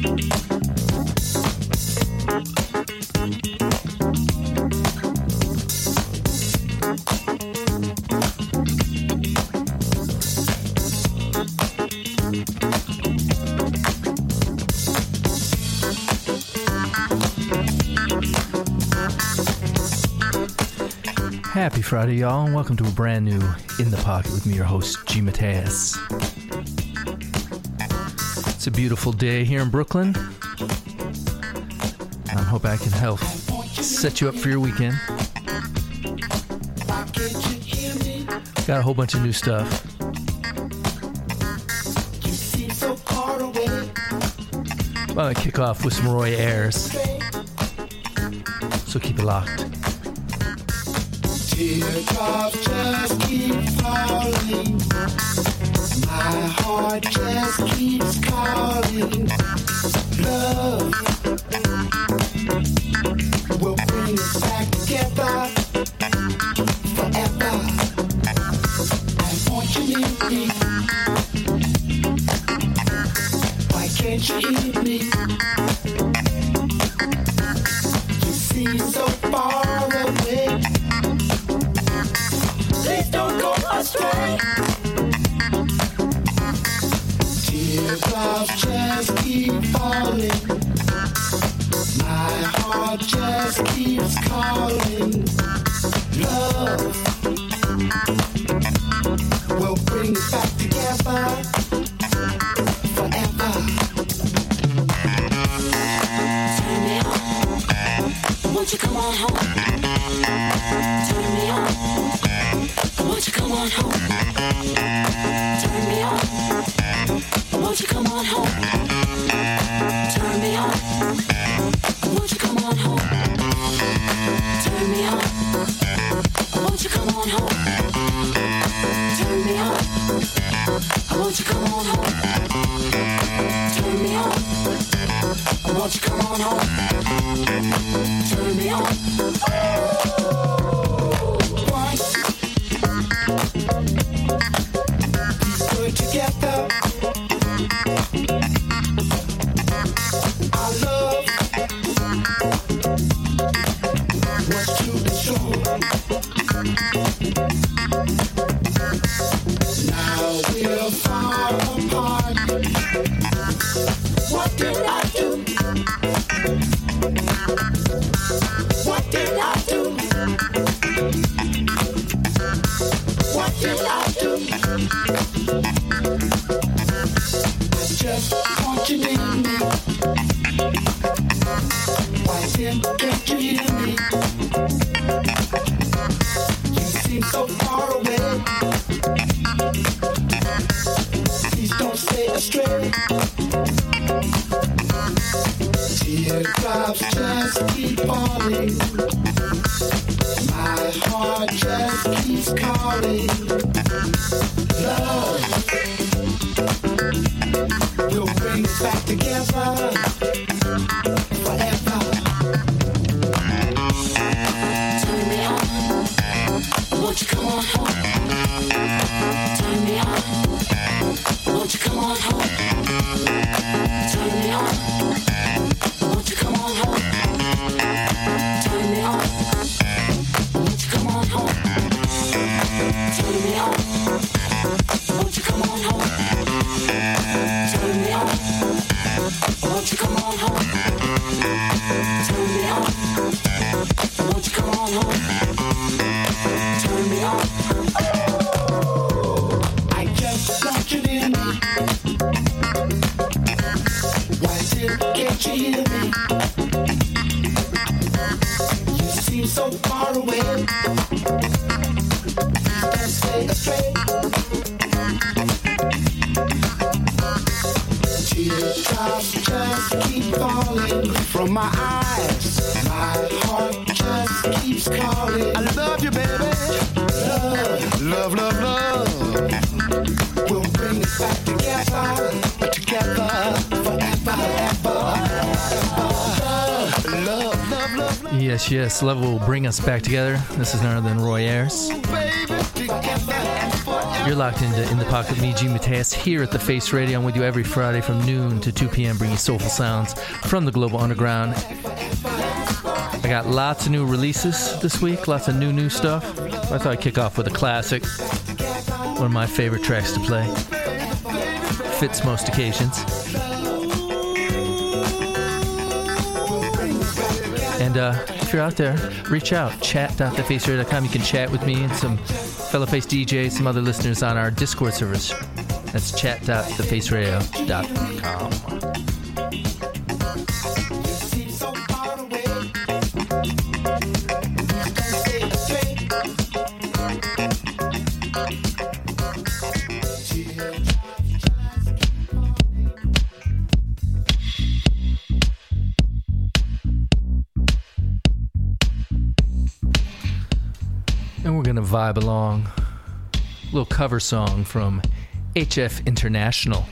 thank you Happy Friday, y'all, and welcome to a brand new In the Pocket with me, your host, G. Mateus. It's a beautiful day here in Brooklyn. I hope I can help set you up for your weekend. Got a whole bunch of new stuff. I'm gonna kick off with some Roy Ayers. So keep it locked. Teardrops just keep falling. My heart just keeps calling. Love will bring us back together forever. Why can't you hear me? You seem so astray. Teardrops just keep falling. My heart just keeps calling. Love will bring us back together forever. Won't you come on home? On home? Turn me on. Won't you come on home? Yes. Love will bring us back together. This is none other than Roy Ayers. You're locked into In the Pocket with me, G. Mateus, here at the Face Radio. I'm with you every Friday from noon to 2 p.m., bringing soulful sounds from the global underground. I got lots of new releases this week, lots of new, new stuff. I thought I'd kick off with a classic, one of my favorite tracks to play. Fits most occasions. And uh, if you're out there, reach out. Chat.thefaceradio.com. You can chat with me and some fellow face DJs, some other listeners on our Discord servers. That's chat.thefaceradio.com. cover song from HF International.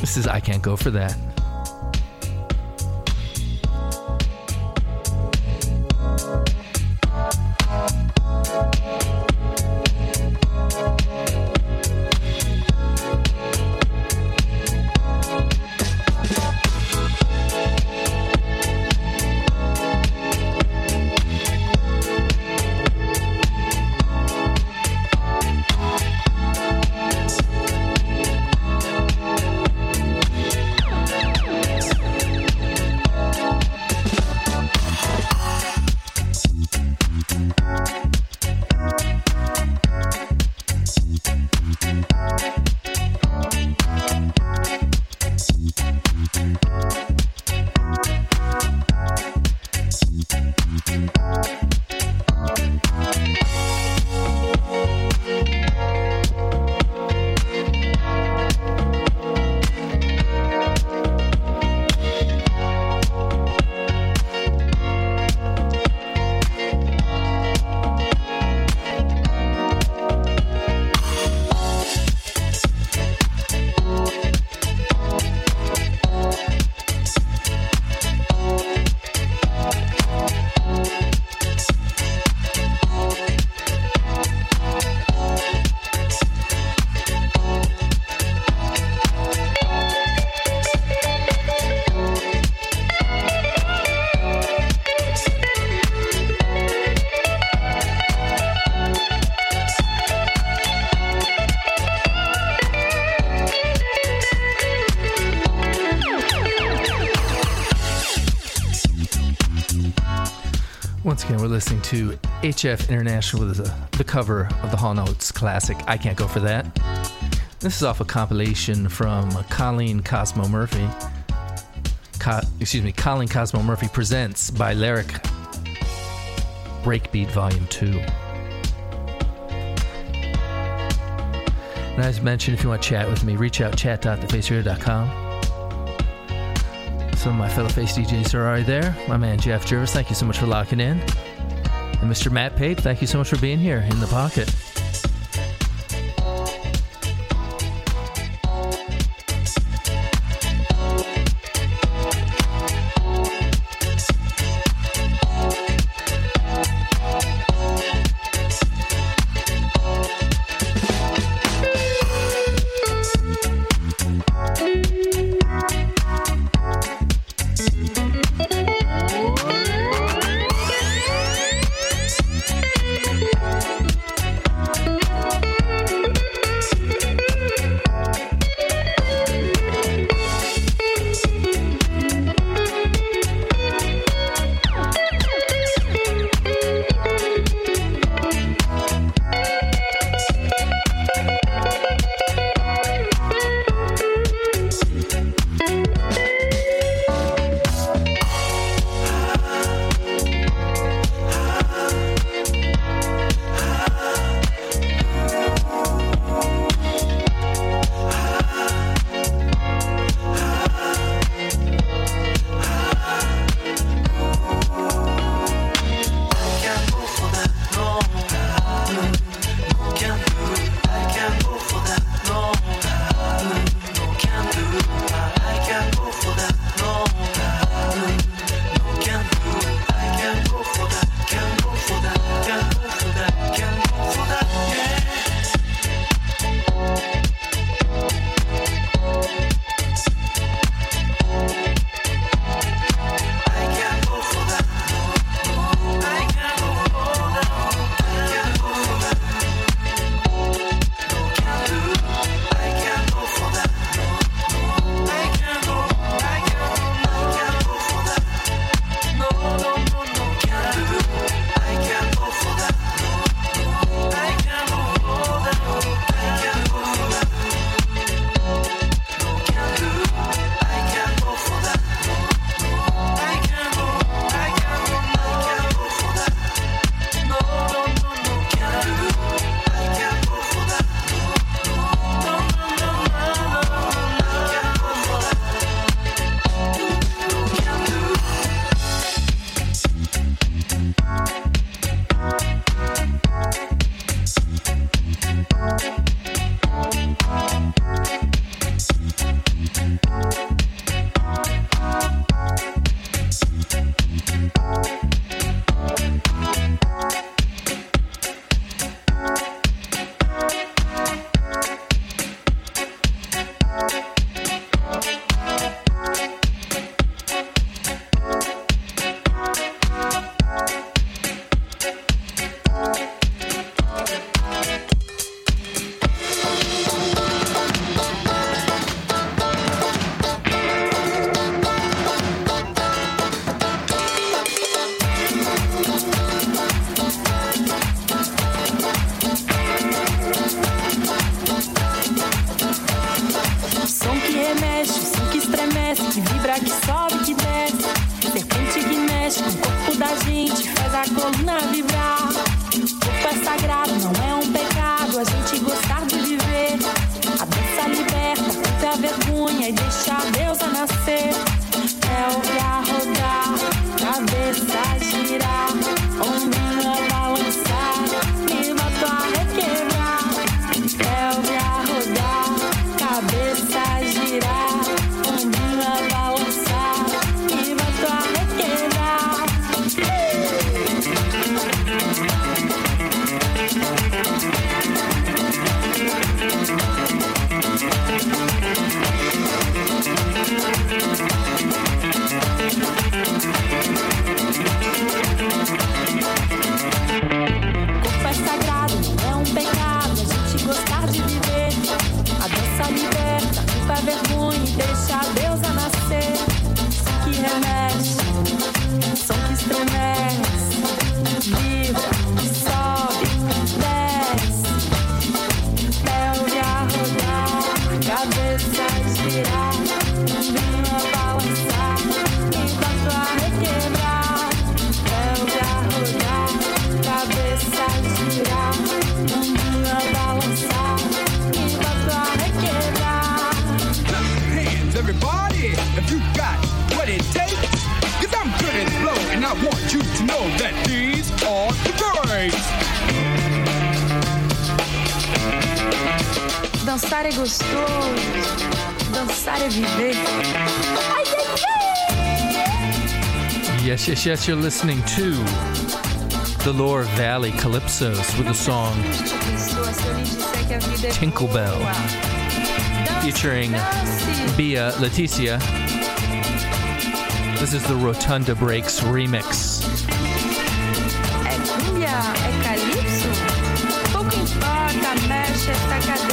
This is I Can't Go For That. to HF International with the, the cover of the Hall & Oates classic, I Can't Go For That. This is off a compilation from Colleen Cosmo Murphy. Co- excuse me, Colleen Cosmo Murphy presents by Lyric Breakbeat Volume 2. And as mentioned, if you want to chat with me, reach out chat.thefaceradio.com. Some of my fellow face DJs are already there. My man Jeff Jervis, thank you so much for locking in. Mr. Matt Pape, thank you so much for being here in the pocket. Yes, you're listening to the Lower Valley Calypsos with the song Tinklebell featuring Bia Leticia. This is the Rotunda Breaks remix. Calypso?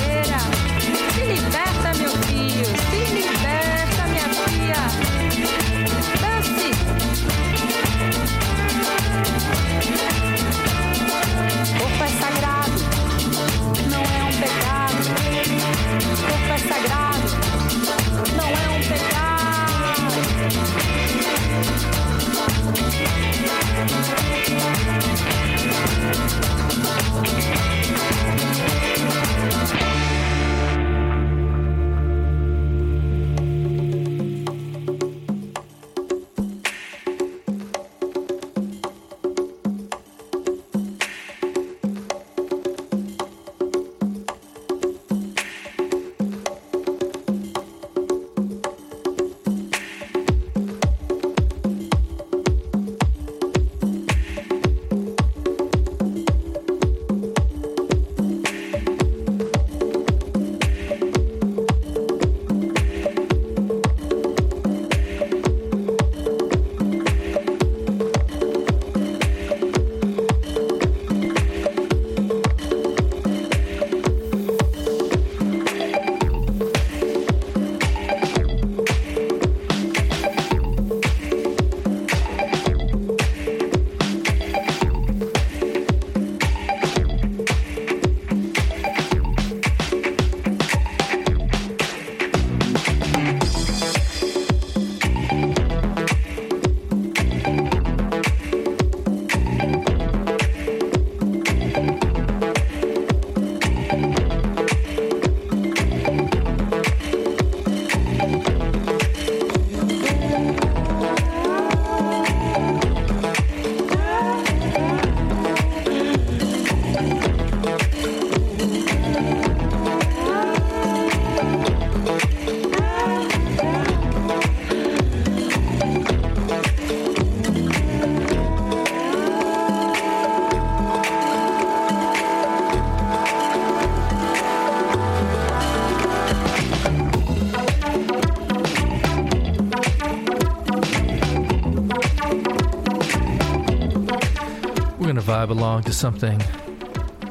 Vibe along to something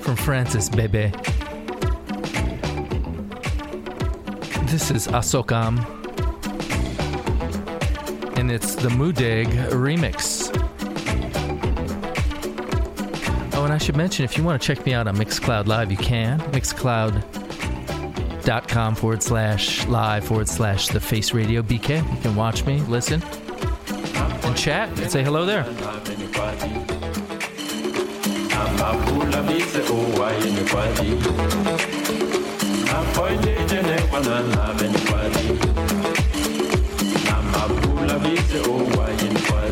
from Francis Bebey. This is Asokam, and it's the Mudig remix. Oh, and I should mention if you want to check me out on Mixcloud Live, you can. Mixcloud.com forward slash live forward slash the face radio BK. You can watch me, listen, and chat, and say hello there. Amapula bize owaye ni kwadi Apoye jene wana nave ni kwadi Amapula bize owaye ni kwadi Esoka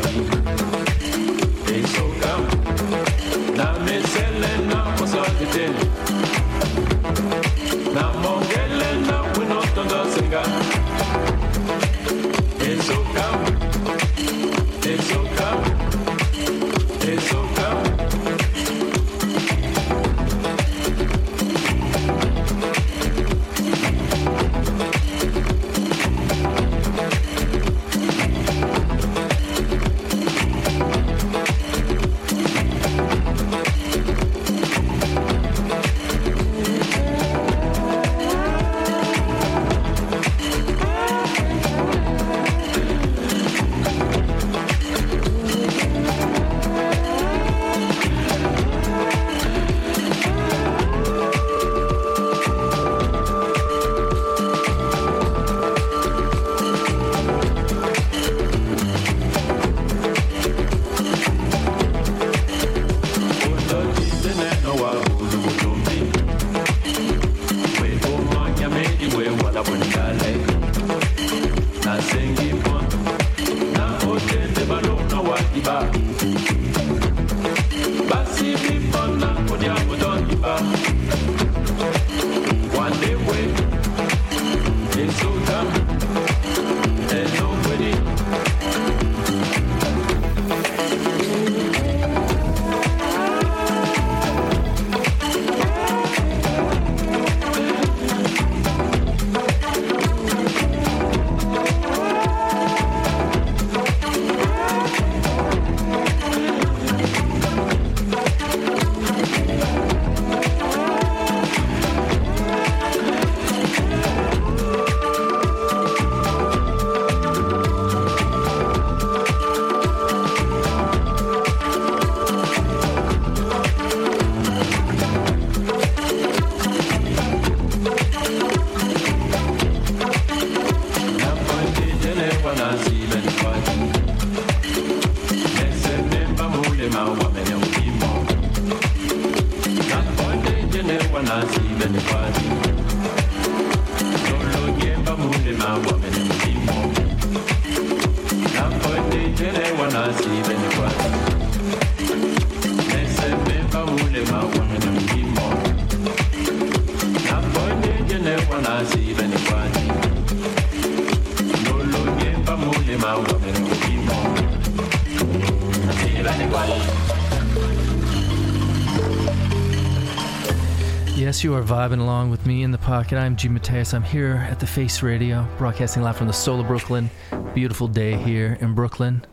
vibing along with me in the pocket. I'm G Mateus. I'm here at the Face Radio, broadcasting live from the Soul of Brooklyn. Beautiful day here in Brooklyn.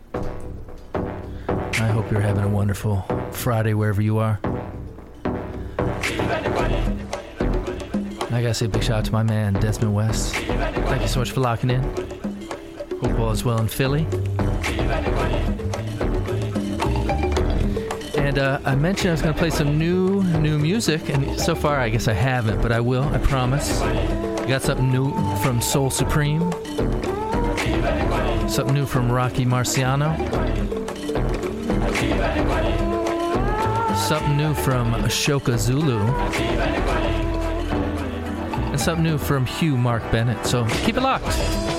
I hope you're having a wonderful Friday wherever you are. I gotta say a big shout out to my man Desmond West. Thank you so much for locking in. Hope all is well in Philly. And uh, I mentioned I was going to play some new new music, and so far I guess I haven't, but I will. I promise. Got something new from Soul Supreme, something new from Rocky Marciano, something new from Ashoka Zulu, and something new from Hugh Mark Bennett. So keep it locked.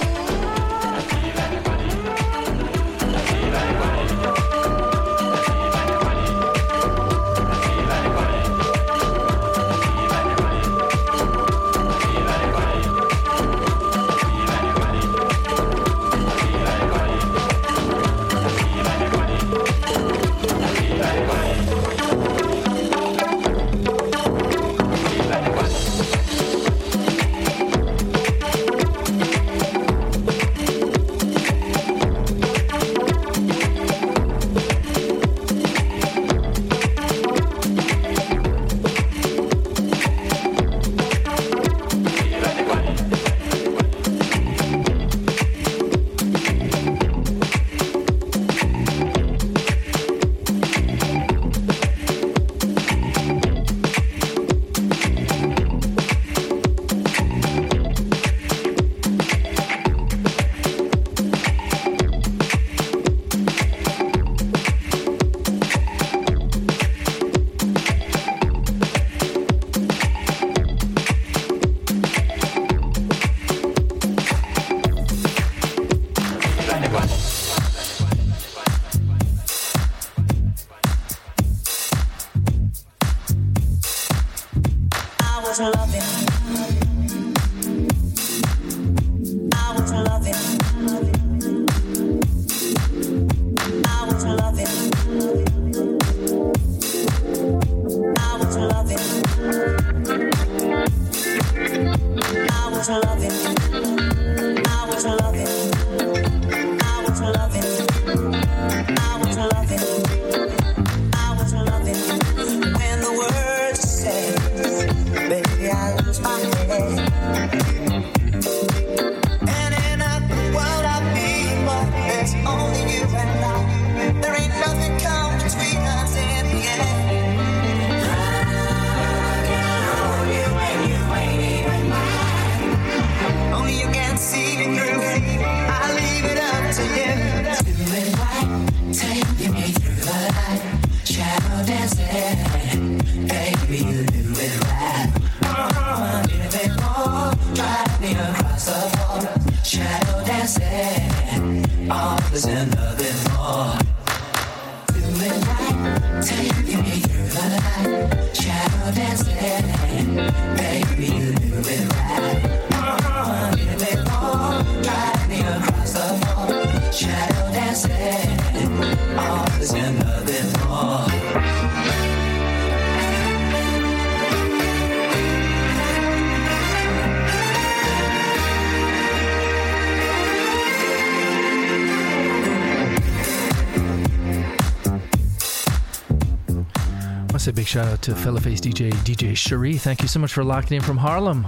Shout out to fellow face DJ, DJ Cherie. Thank you so much for locking in from Harlem.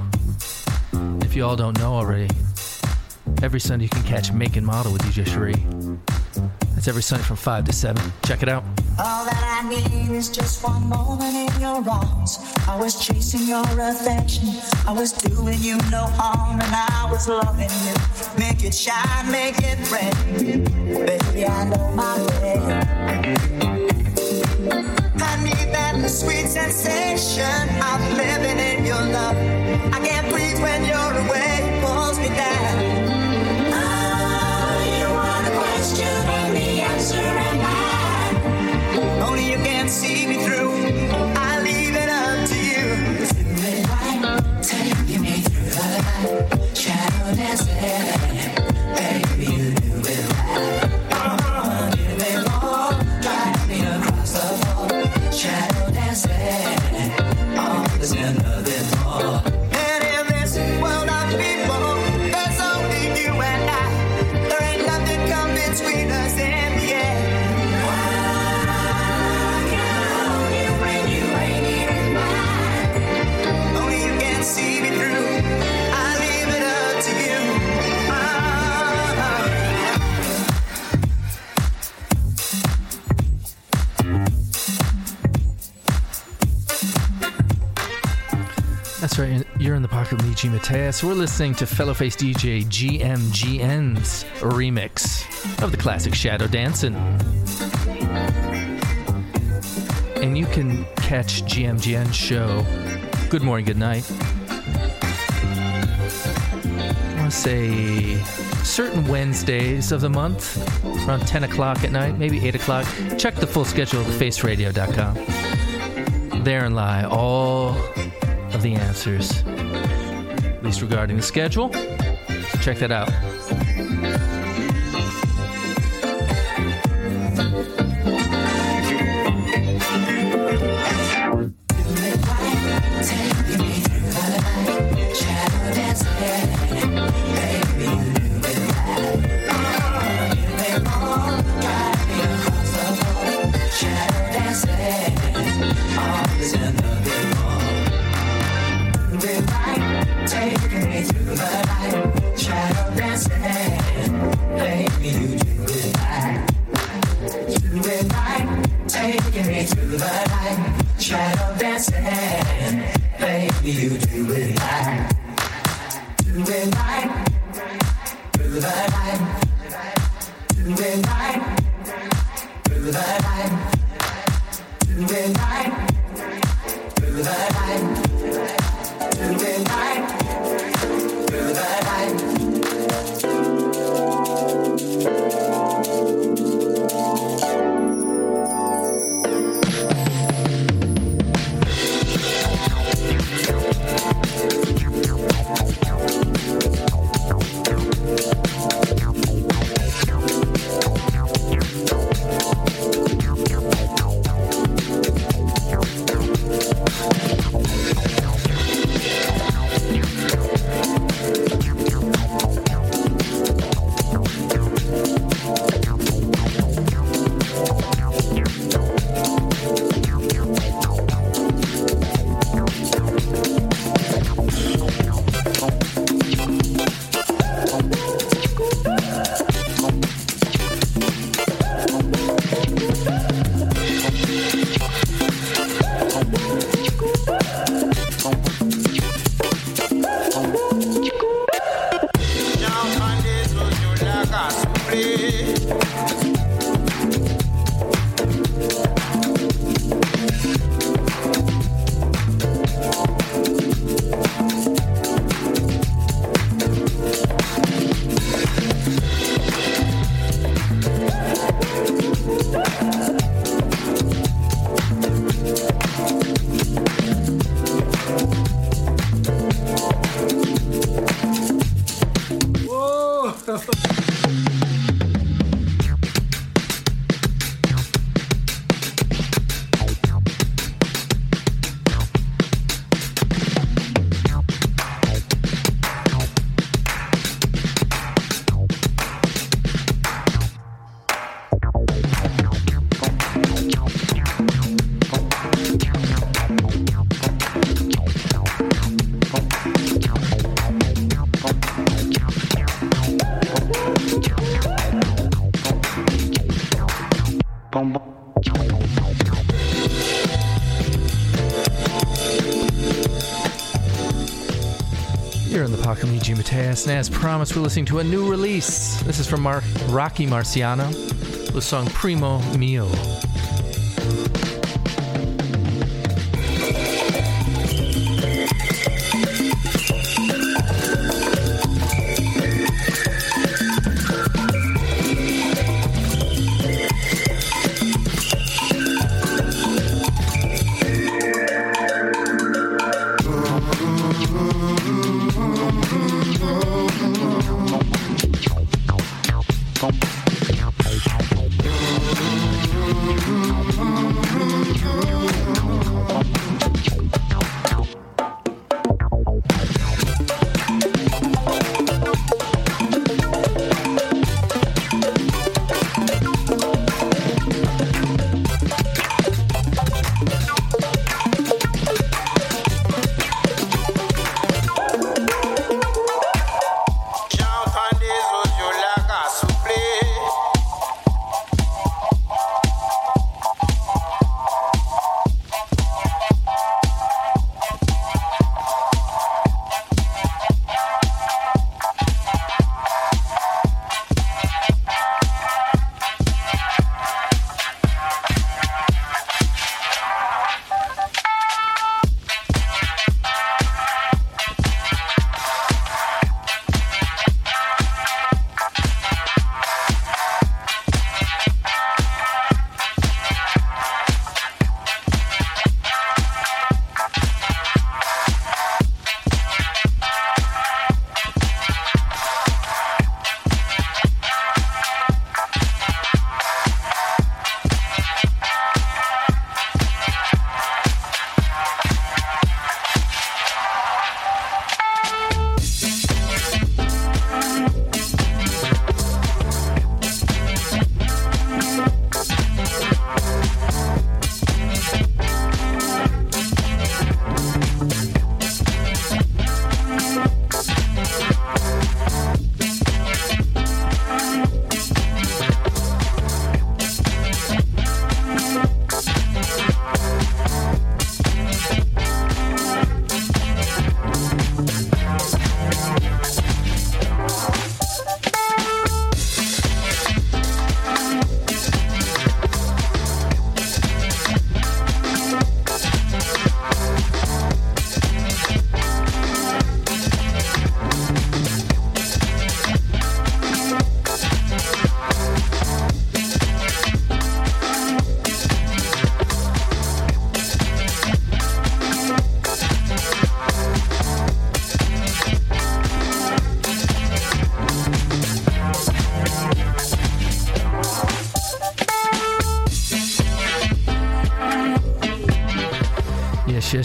If you all don't know already, every Sunday you can catch Make and Model with DJ Cherie. That's every Sunday from 5 to 7. Check it out. All that I need is just one moment in your arms. I was chasing your affection. I was doing you no harm, and I was loving you. Make it shine, make it rain. Baby, I know my way. sweet sensation of living in your love. I can't breathe when you're away, pulls me down. Oh, you are the question and the answer am I. Only you can see me. That's right. You're in the pocket me, G. Mateus. We're listening to fellow face DJ GMGN's remix of the classic Shadow Dancing. And you can catch GMGN's show, Good Morning, Good Night. I want to say certain Wednesdays of the month, around 10 o'clock at night, maybe 8 o'clock. Check the full schedule at thefaceradio.com. Therein lie all of the answers, at least regarding the schedule. So check that out. G. Mateus, and as promised, we're listening to a new release. This is from Mark Rocky Marciano, the song Primo Mio.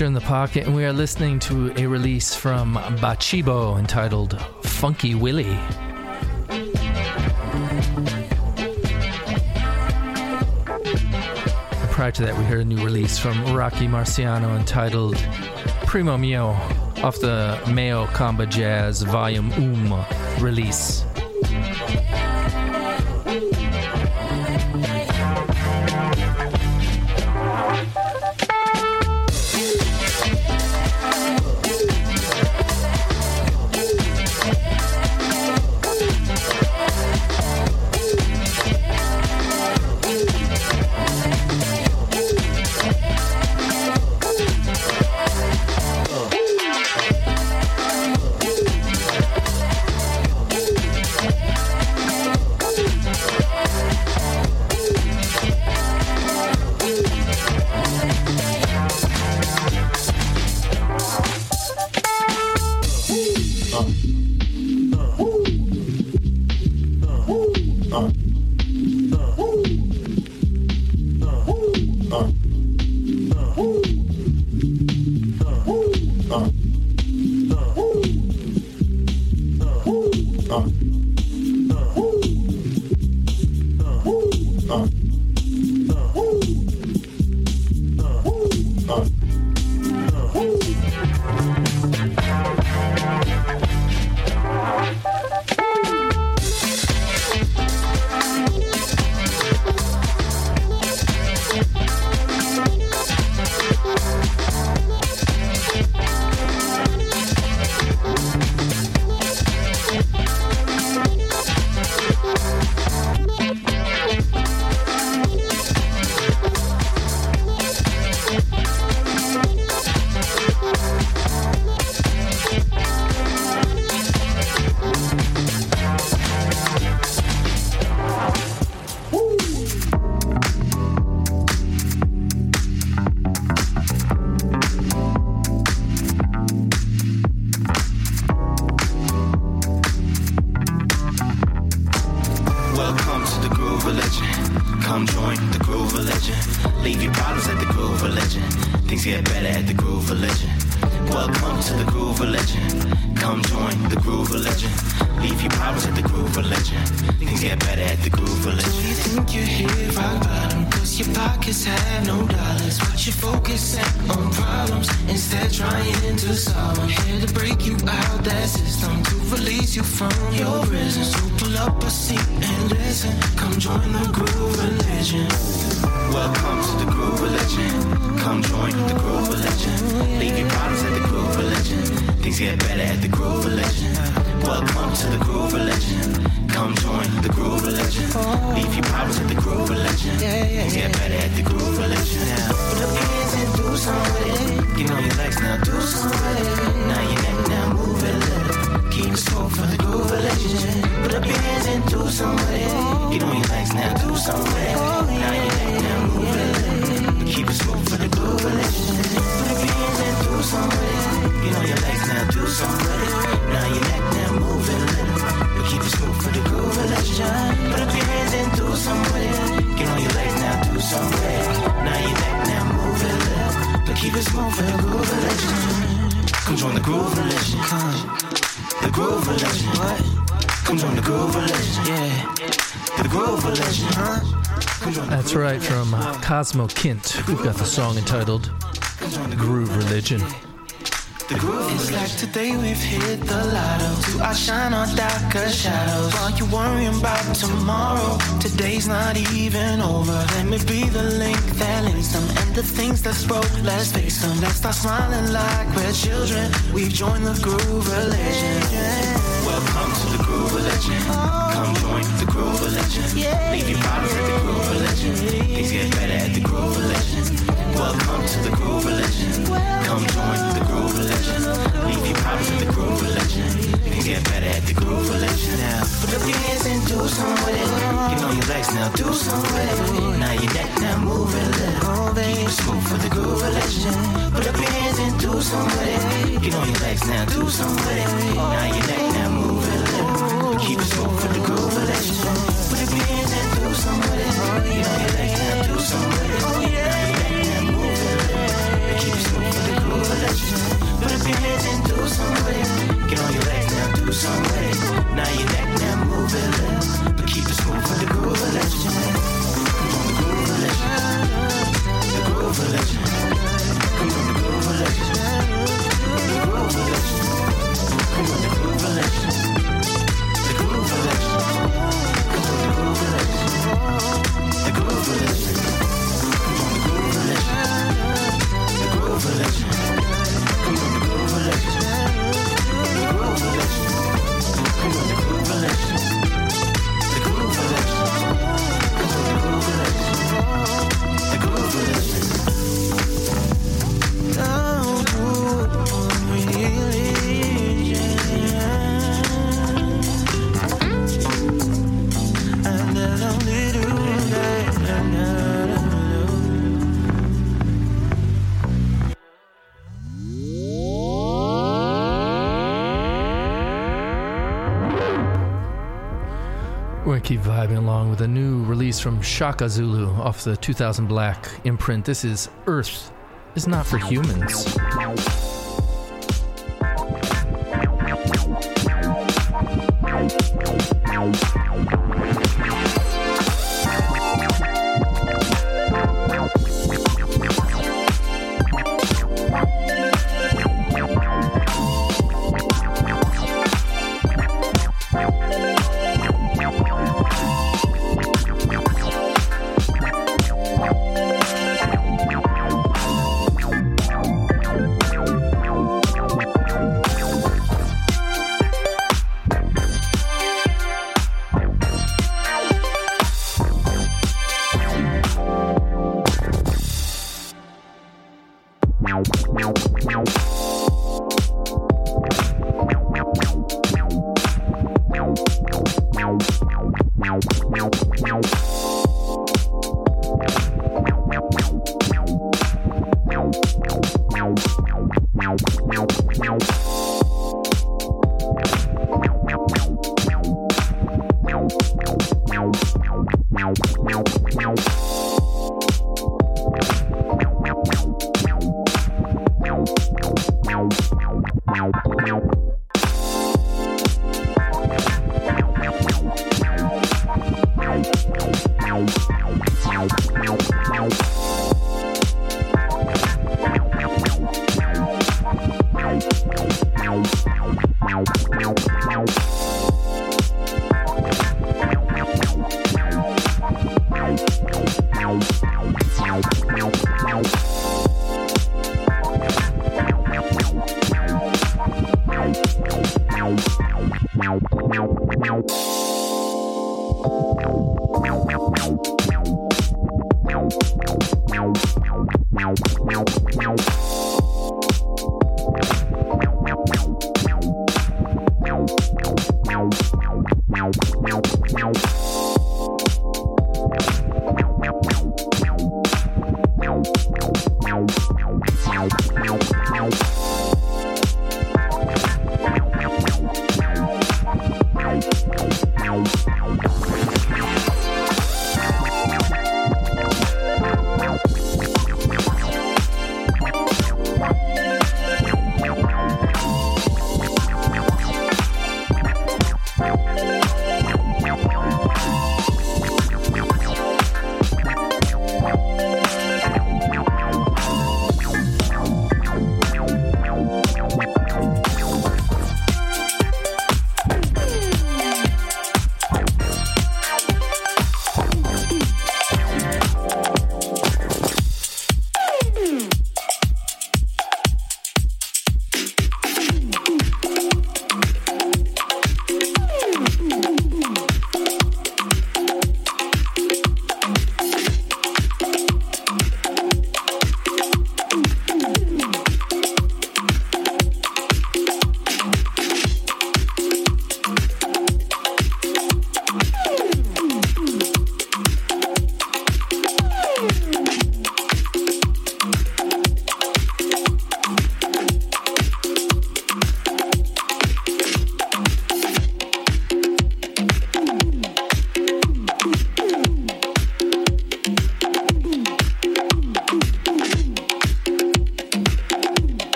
In the pocket, and we are listening to a release from Bachibo entitled Funky Willie. Prior to that, we heard a new release from Rocky Marciano entitled Primo Mio off the Mayo Comba Jazz Volume Um release. Cosmo Kint. We've got the song entitled Groove Religion. The groove It's like today we've hit the lotto. To outshine our darker shadows While you're worrying about tomorrow? Today's not even over. Let me be the link that links them And the things that's broke, let's fix them. Let's start smiling like we're children. We've joined the groove religion. Welcome to the groove religion. Come join the Grove groove religion. Leave your problems at the groove religion. Things get better at the groove religion. Welcome to the groove religion. Come join the groove religion. Leave your problems at the groove religion. Things get better at the groove religion. Now, Put up your hands and do something with it get on your legs now, do something with it. Now your neck, now move it a little. Keep it smooth for the groove religion. Put up your hands and do something with it Get on your legs now, do something with it. Now your neck, now move it a little. Keep it smooth for the groove religion. Put up your hands and do something with it Get on your legs now, do something with it. It a little. Keep it smooth. Put your hands and do something with it. Get on your legs now, do something with it. Now your neck now, move it. But keep it smooth for the groove. Come on, the groove will let. The groove will let keep vibing along with a new release from Shaka Zulu off the 2000 Black imprint. This is Earth is Not for Humans. Meu, meu, meu.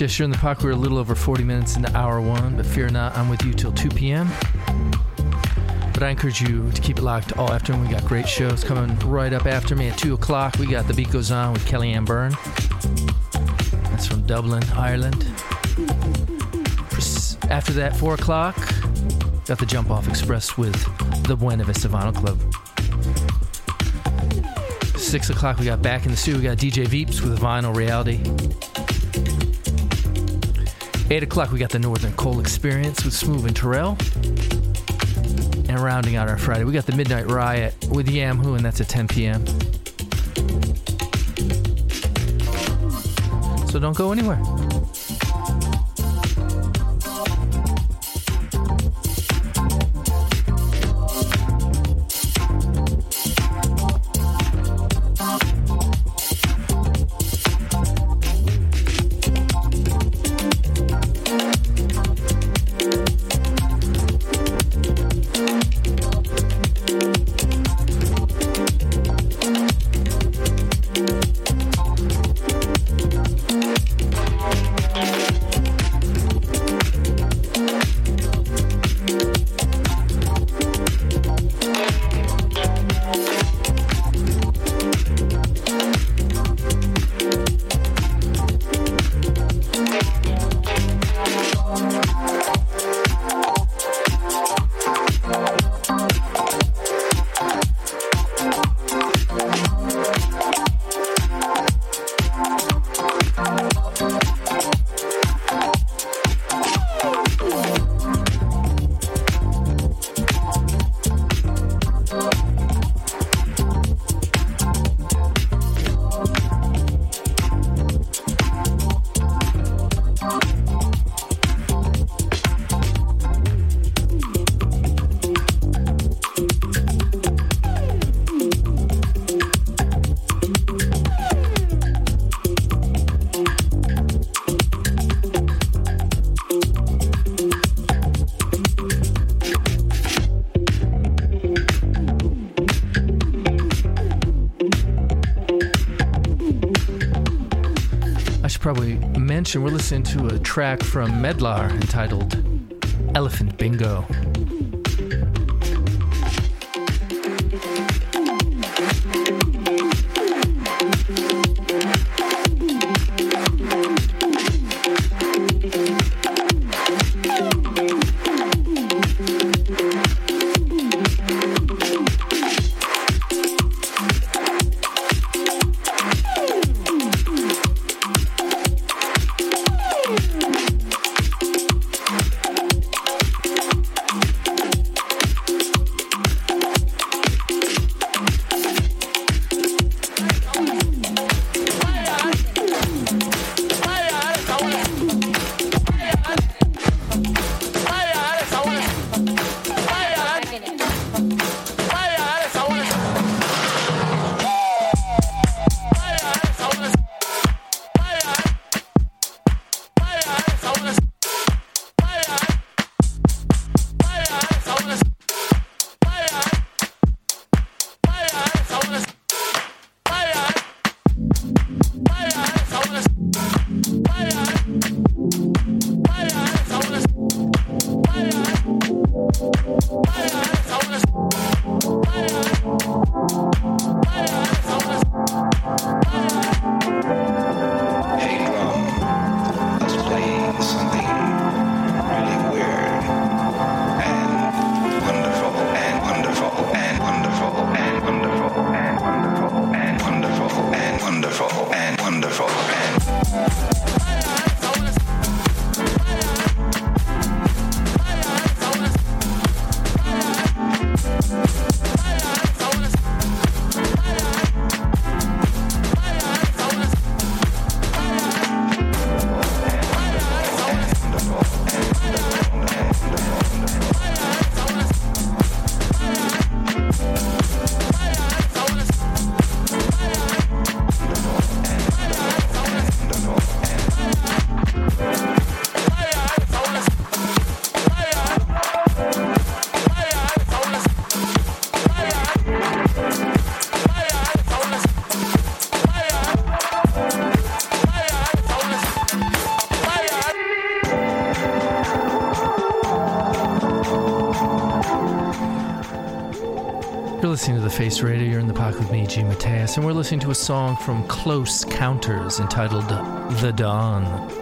Yes, you're in the pocket. We're a little over 40 minutes into hour one, but fear not, I'm with you till 2 p.m. But I encourage you to keep it locked all afternoon. We got great shows coming right up after me at 2 o'clock. We got The Beat Goes On with Kellyanne Byrne. That's from Dublin, Ireland. After that, 4 o'clock, got the Jump Off Express with the Buena Vista Vinyl Club. 6 o'clock, we got back in the studio. We got DJ Veeps with Vinyl Reality. 8 o'clock, we got the Northern Coal Experience with Smooth and Terrell. And rounding out our Friday, we got the Midnight Riot with Yam Who, and that's at 10 p.m. So don't go anywhere. Mention we're listening to a track from Medlar entitled Elephant Bingo. Face Radio. You're in the pocket with me, G. Mateus, and we're listening to a song from Close Counters entitled The Dawn.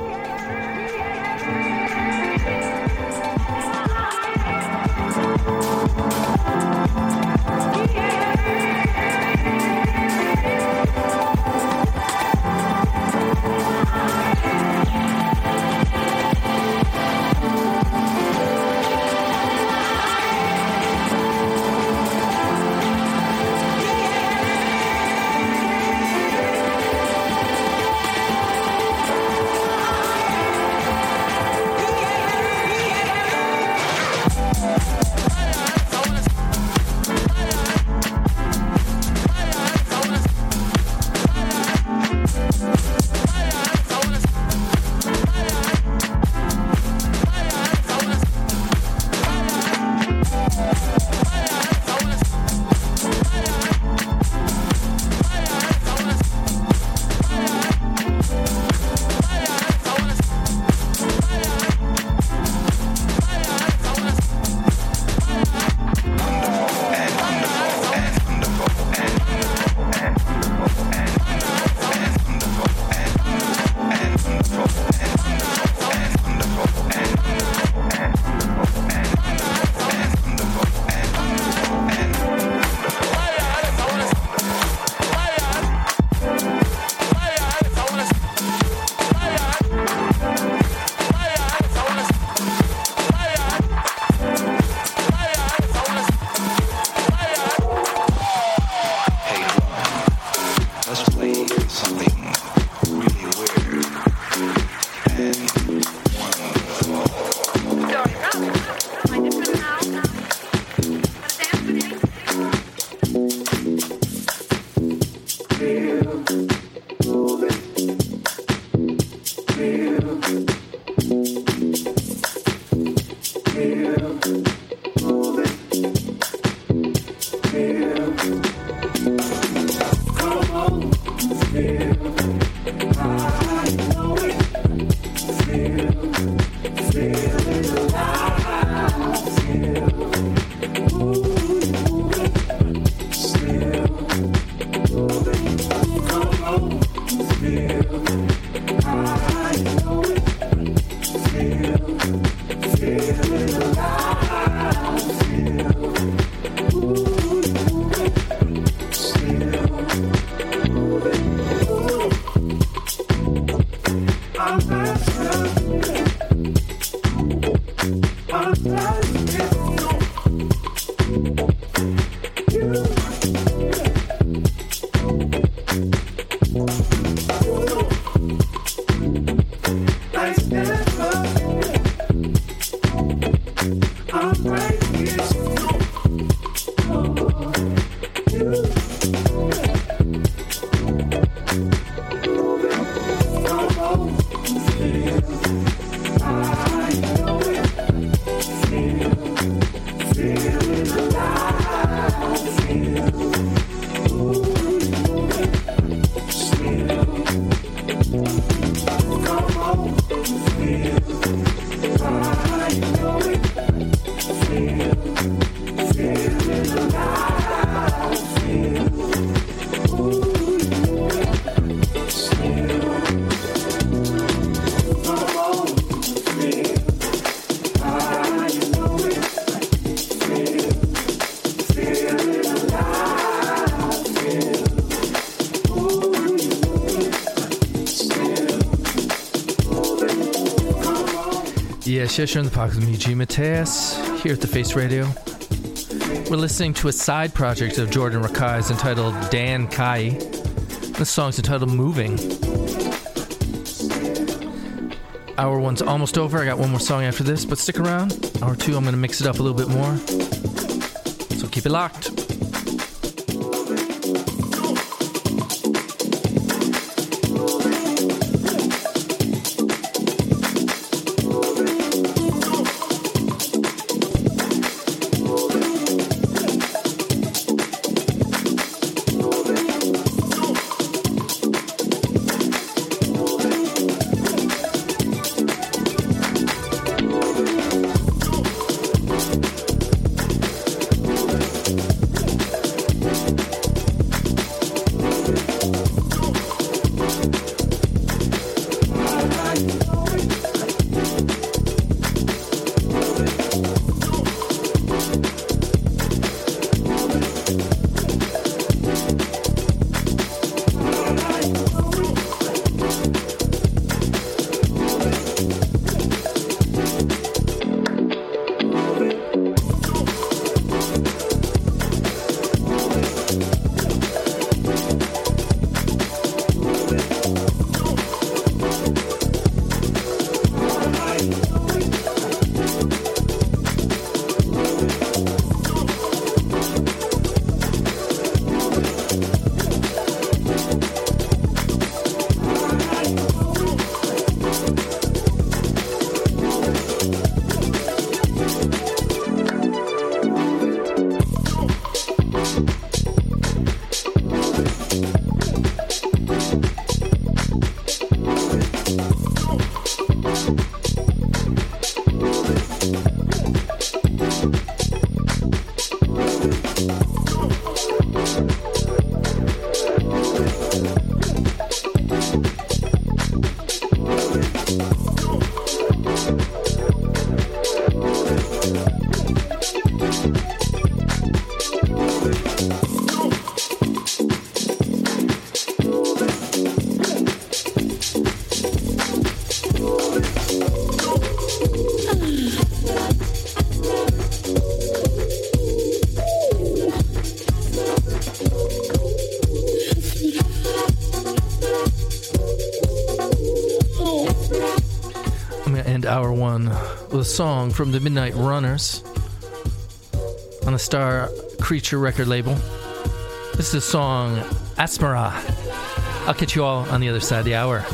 Yes, yes, you're in the pocket with me, G. Mateus, here at the Face Radio. We're listening to a side project of Jordan Rakei's entitled Dan Kye. This song's entitled Moving. Hour one's almost over. I got one more song after this, but stick around. Hour two, I'm going to mix it up a little bit more. So keep it locked. A song from the Midnight Runners on the Star Creature record label. This is the song Asmara. I'll catch you all on the other side of the hour.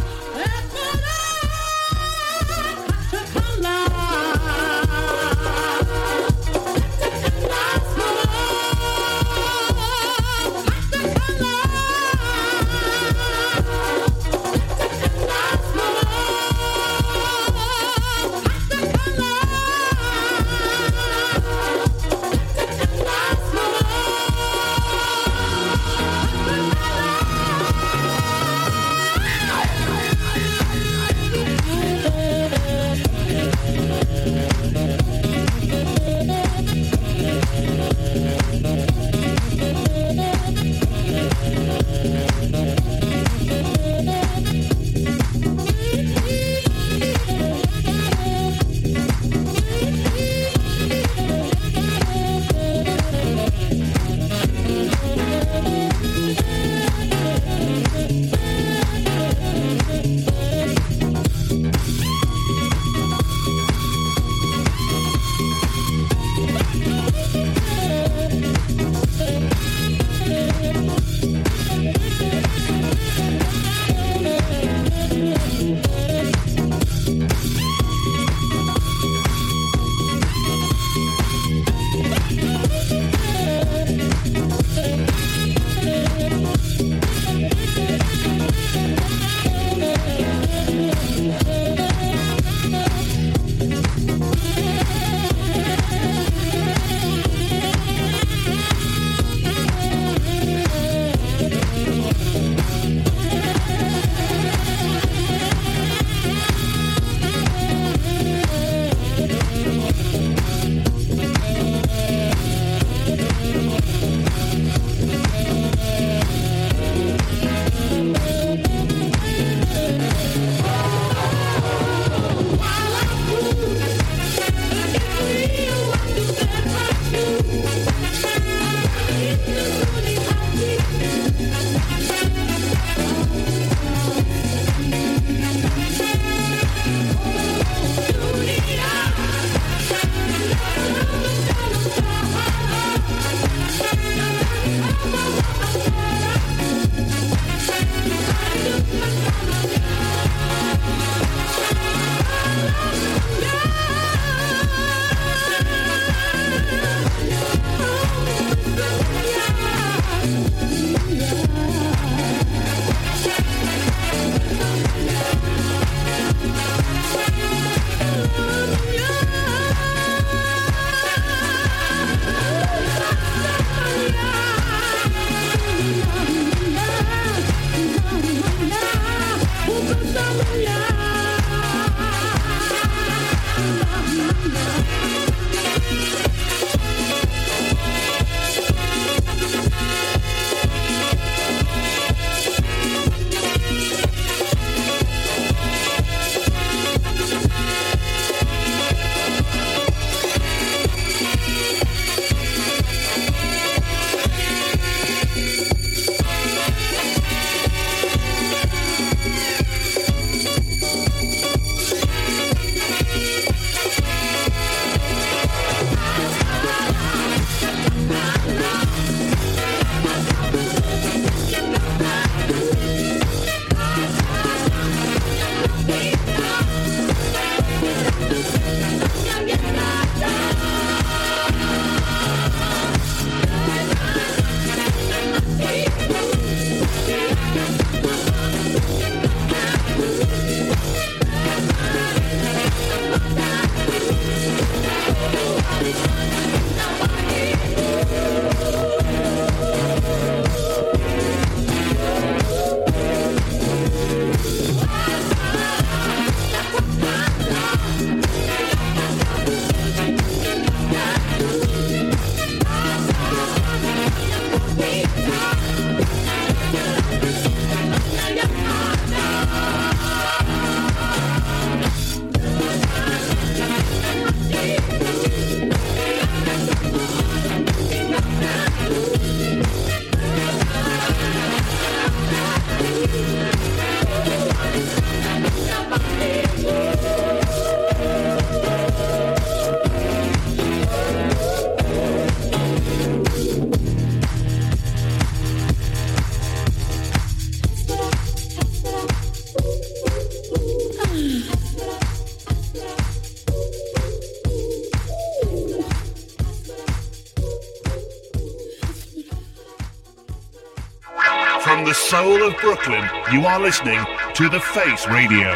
Soul of Brooklyn, you are listening to The Face Radio.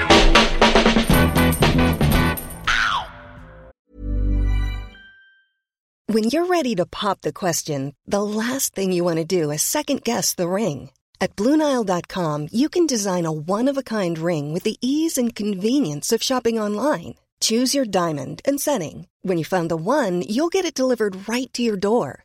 When you're ready to pop the question, the last thing you want to do is second guess the ring. At Bluenile.com, you can design a one of a kind ring with the ease and convenience of shopping online. Choose your diamond and setting. When you find the one, you'll get it delivered right to your door.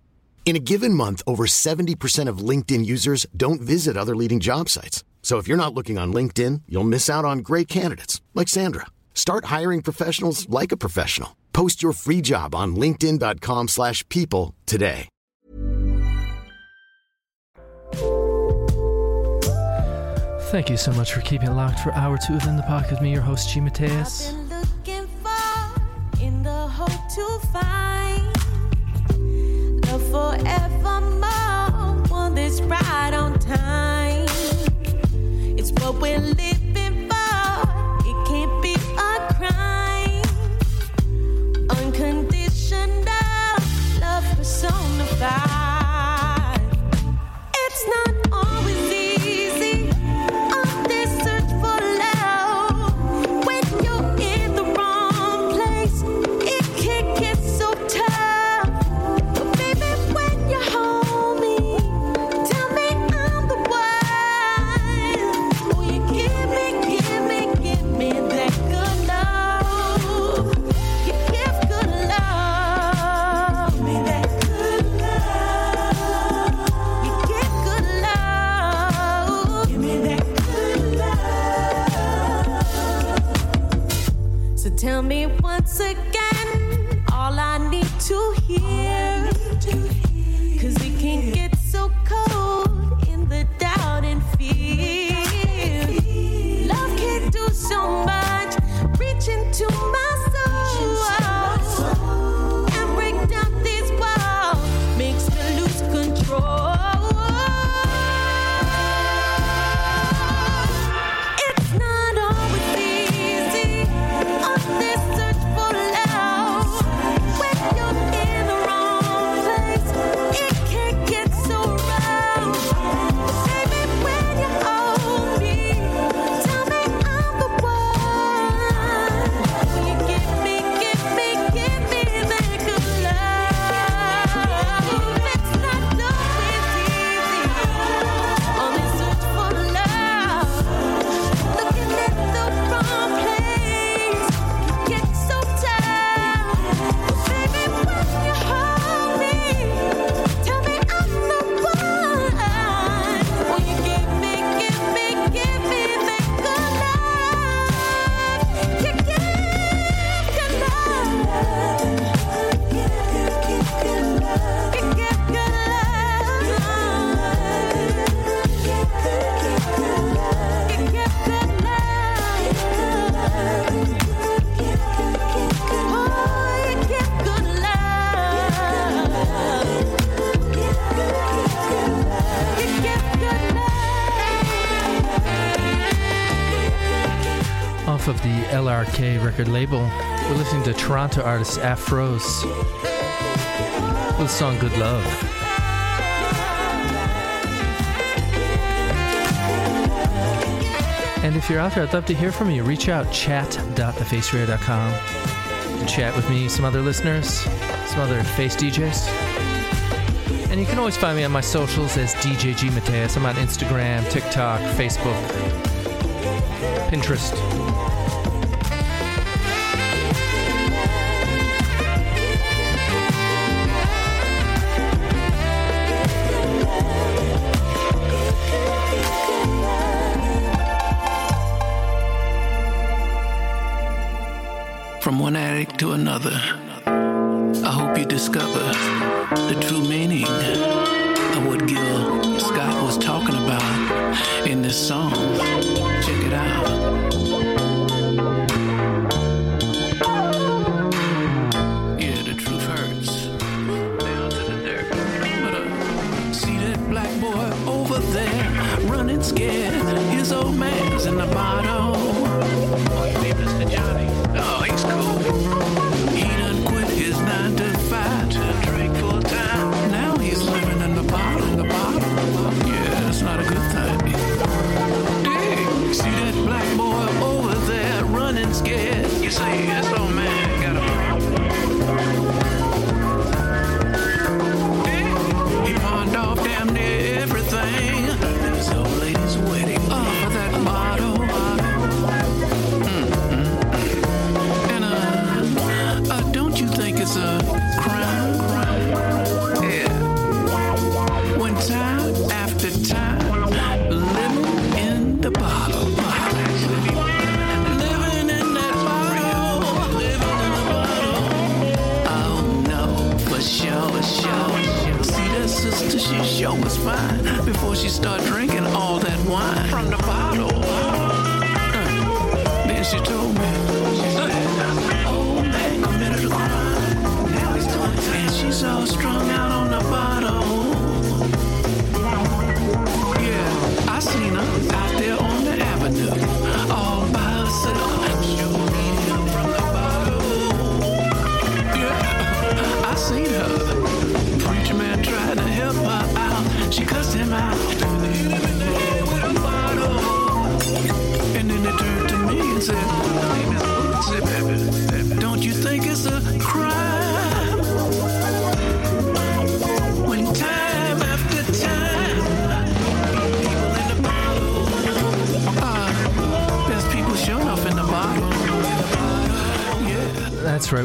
In a given month, over 70% of LinkedIn users don't visit other leading job sites. So if you're not looking on LinkedIn, you'll miss out on great candidates like Sandra. Start hiring professionals like a professional. Post your free job on linkedin.com/people slash people today. Thank you so much for keeping it locked for hour two of In the Pocket with me, your host, G. Mateus. Forevermore. Right on time. It's what we're living for. It can't be a crime. Unconditional love personified. Again, of the LRK record label, we're listening to Toronto artist Afros with the song Good Love. And if you're out there, I'd love to hear from you. Reach out, can chat with me, some other listeners, some other face DJs. And you can always find me on my socials as DJ G Mateus. I'm on Instagram, TikTok, Facebook, Pinterest.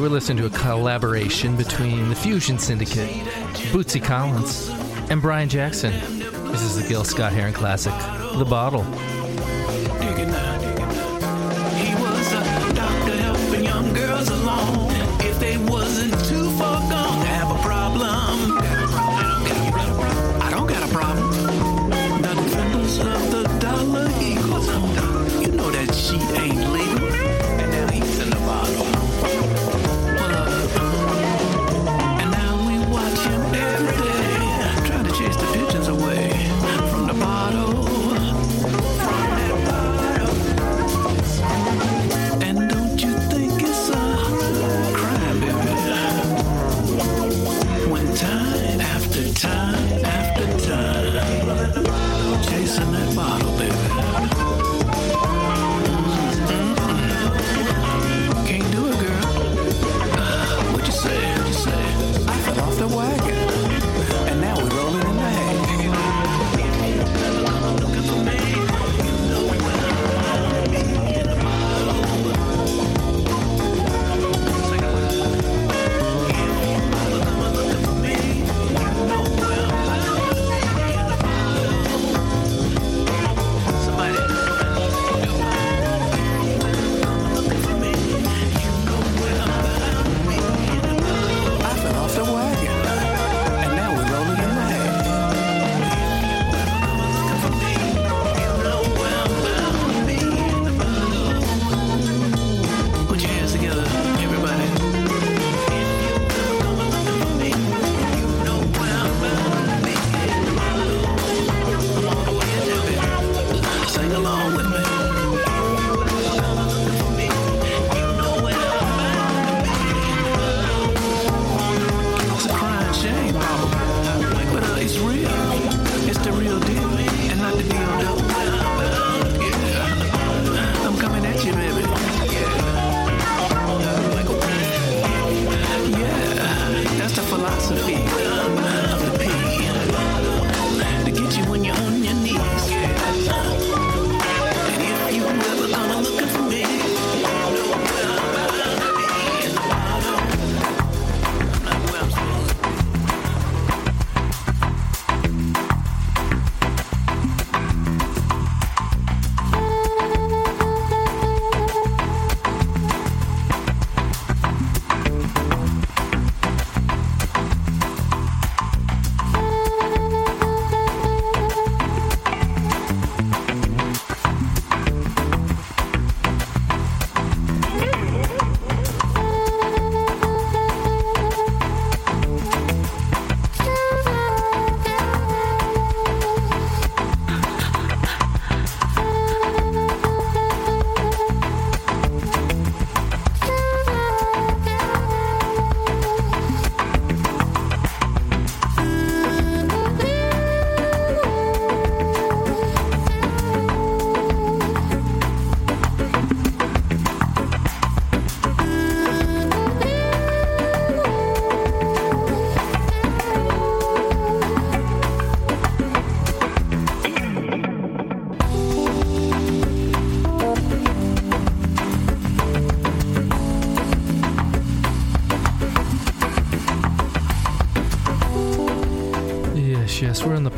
were listening to a collaboration between the Fusion Syndicate, Bootsy Collins, and Brian Jackson. This is the Gil Scott Heron classic, The Bottle.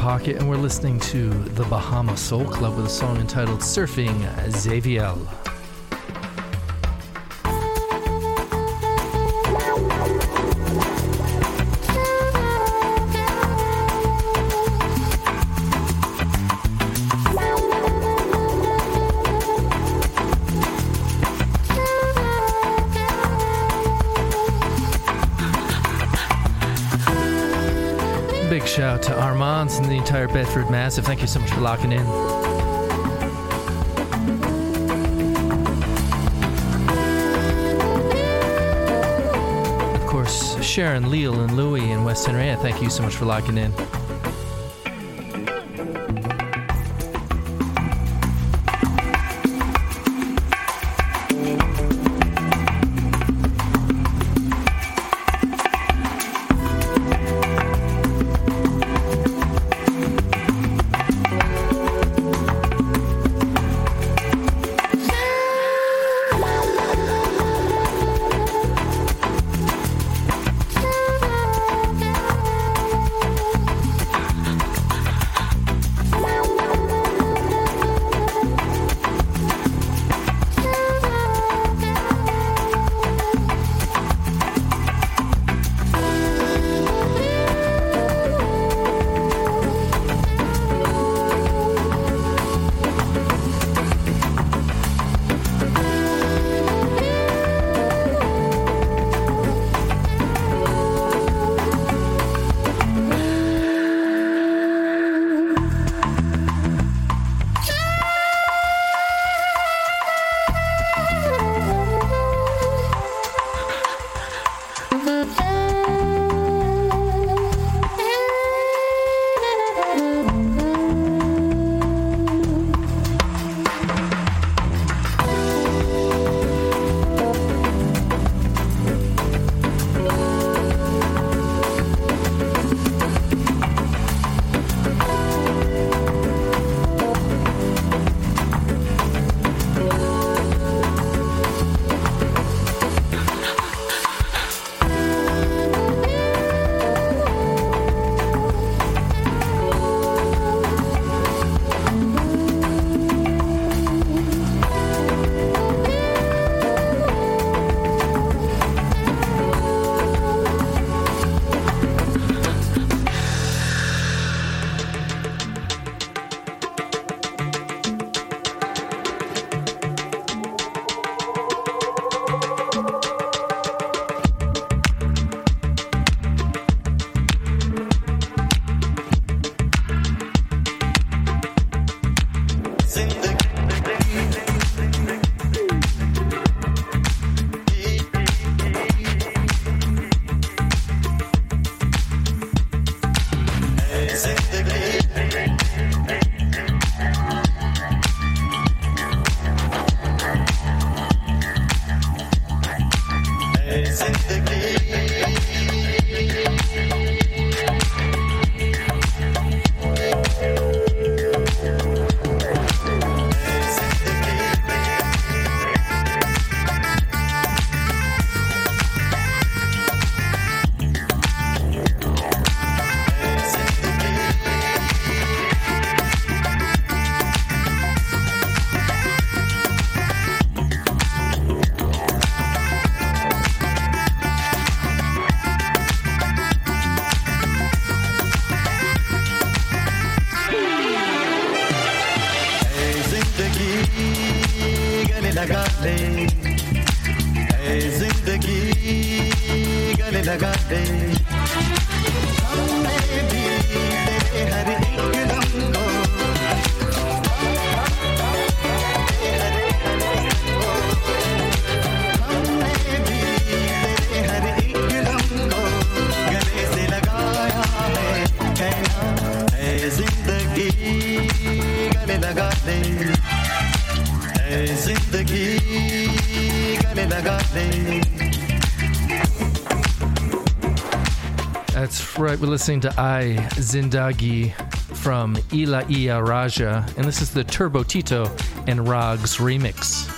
Pocket and we're listening to the Bahama Soul Club with a song entitled Surfing Xavier. Entire Bedford Massive. Thank you so much for locking in. Of course, Sharon, Leal, and Louie in West Henrietta. Thank you so much for locking in. Right. We're listening to I Zindagi from Ilaiyaraaja, and this is the Turbo Tito and Rags remix.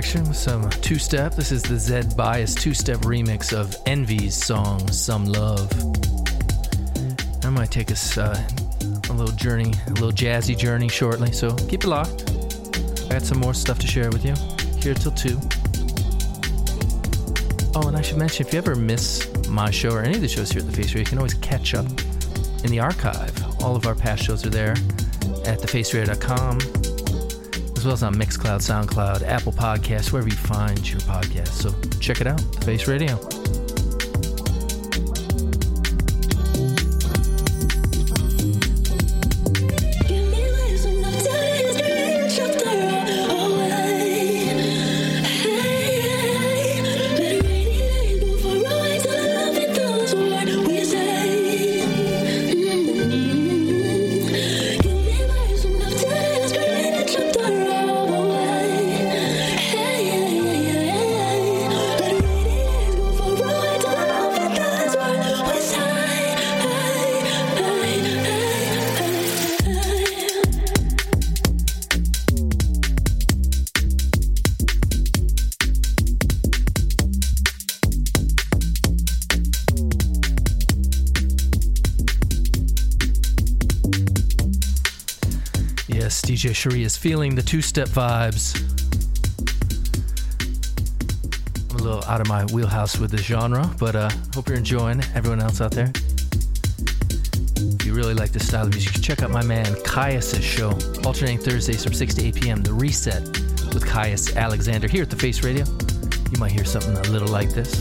Direction with some two step. This is the Zed Bias two step remix of Envy's song Some Love. I might take us uh, a little journey, a little jazzy journey shortly, so keep it locked. I got some more stuff to share with you here till 2. Oh, and I should mention if you ever miss my show or any of the shows here at the Face you can always catch up in the archive All of our past shows are there at thefaceradio.com, as well as on Mixcloud, SoundCloud, Apple Podcasts, wherever you find your podcast. So check it out, Face Radio. DJ is feeling the two step vibes. I'm a little out of my wheelhouse with this genre, but uh, hope you're enjoying everyone else out there. If you really like this style of music, check out my man Caius' show, alternating Thursdays from 6 to 8 p.m. The Reset with Caius Alexander here at the Face Radio. You might hear something a little like this.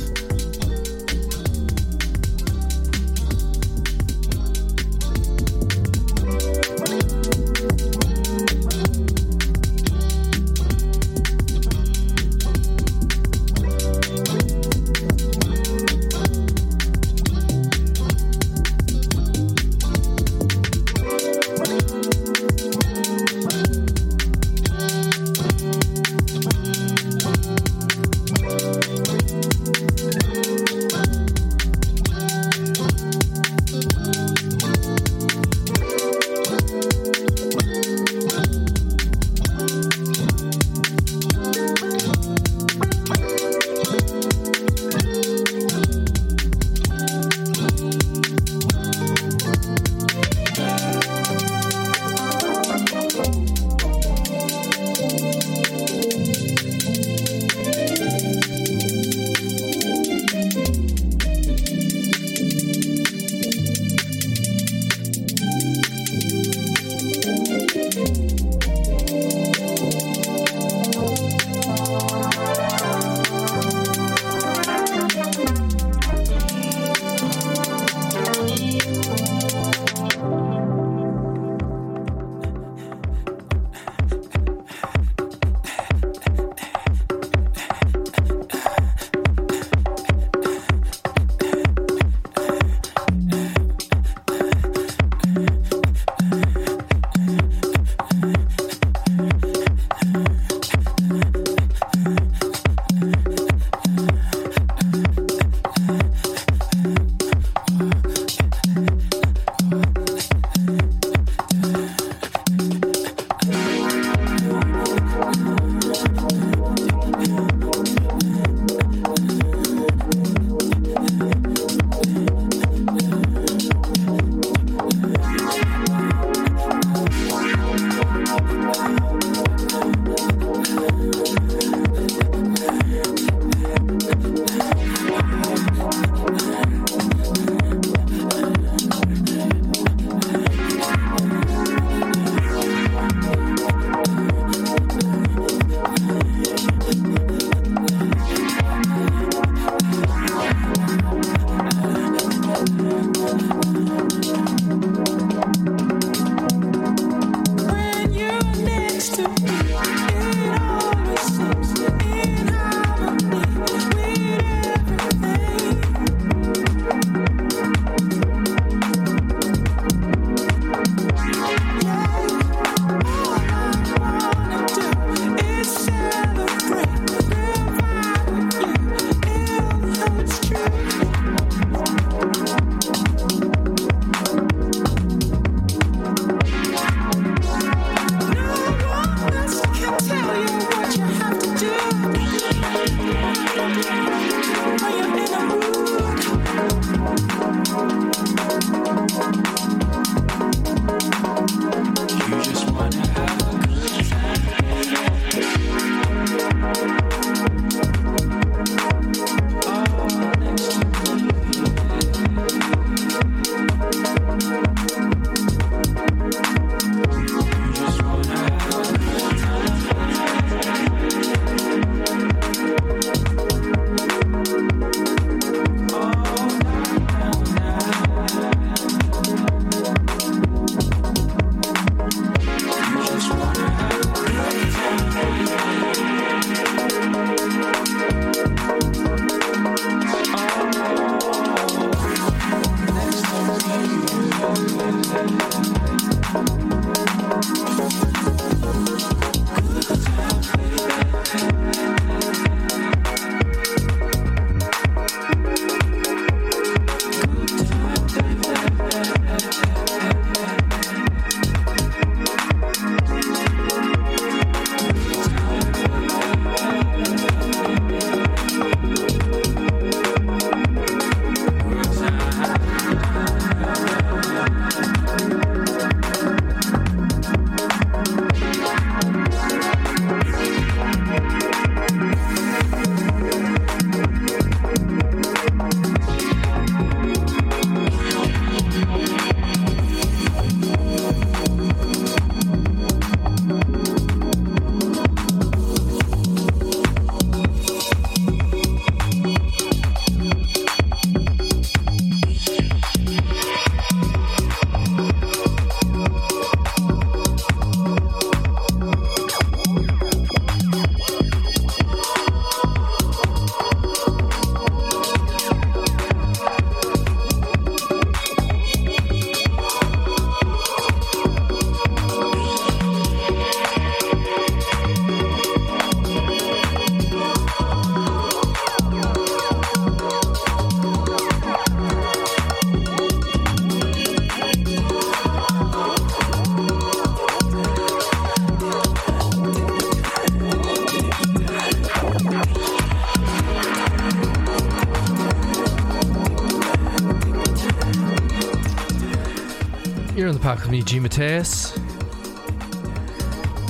Me, G. Mateus.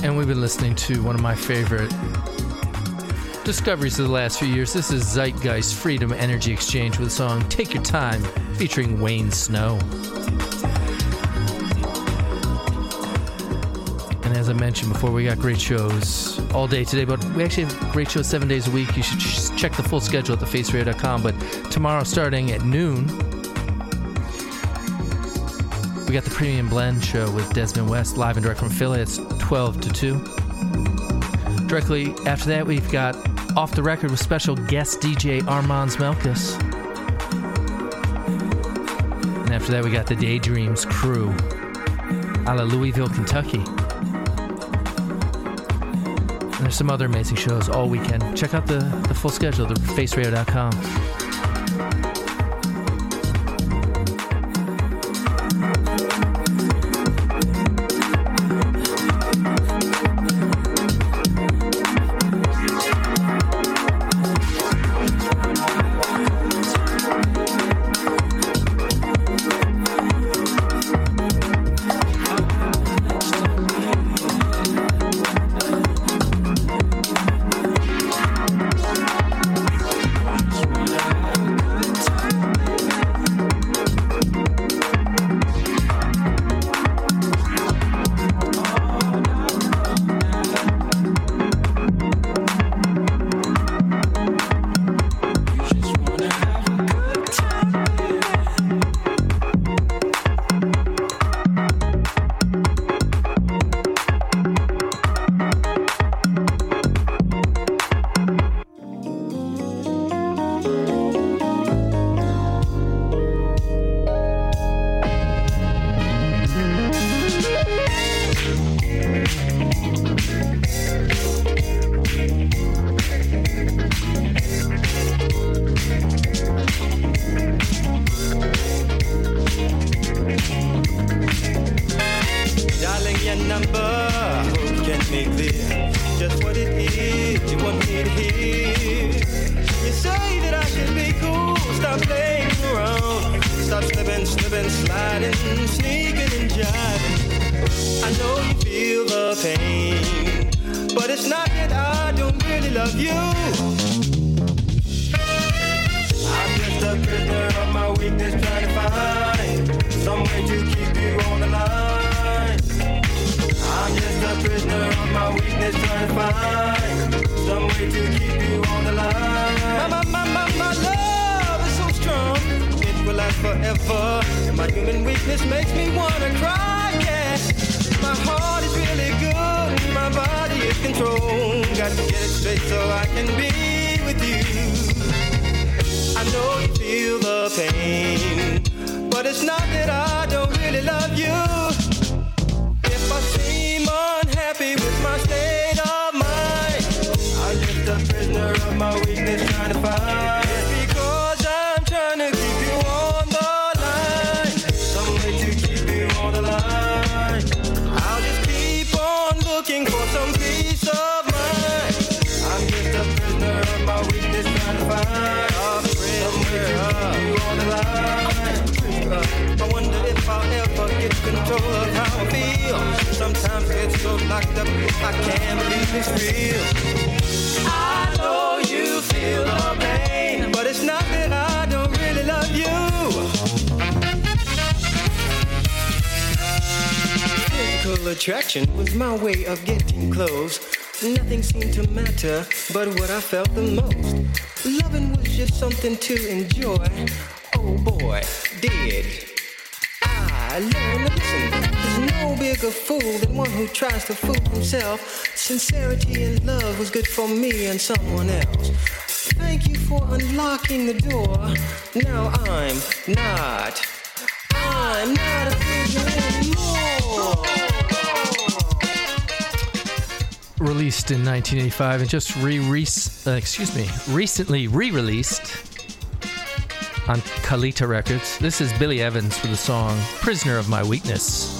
And we've been listening to one of my favorite discoveries of the last few years. This is Zeitgeist Freedom Energy Exchange with the song Take Your Time featuring Wayne Snow. And as I mentioned before, we got great shows all day today, but we actually have great shows seven days a week. You should check the full schedule at thefaceradio.com. But tomorrow, starting at noon, we got the Premium Blend show with Desmond West live and direct from Philly. It's 12 to 2. Directly after that, we've got Off the Record with special guest DJ Armand Melkus. And after that, we got the Daydreams crew out of Louisville, Kentucky. And there's some other amazing shows all weekend. Check out the, the full schedule at thefaceradio.com. but what I felt the most. Loving was just something to enjoy. Oh boy, did I learn to listen? There's no bigger fool than one who tries to fool himself. Sincerity and love was good for me and someone else. Thank you for unlocking the door. Now I'm not. I'm not a figure anymore released in 1985 and just re uh, excuse me recently re-released on Kalita Records. This is Billy Evans with the song "Prisoner of My Weakness."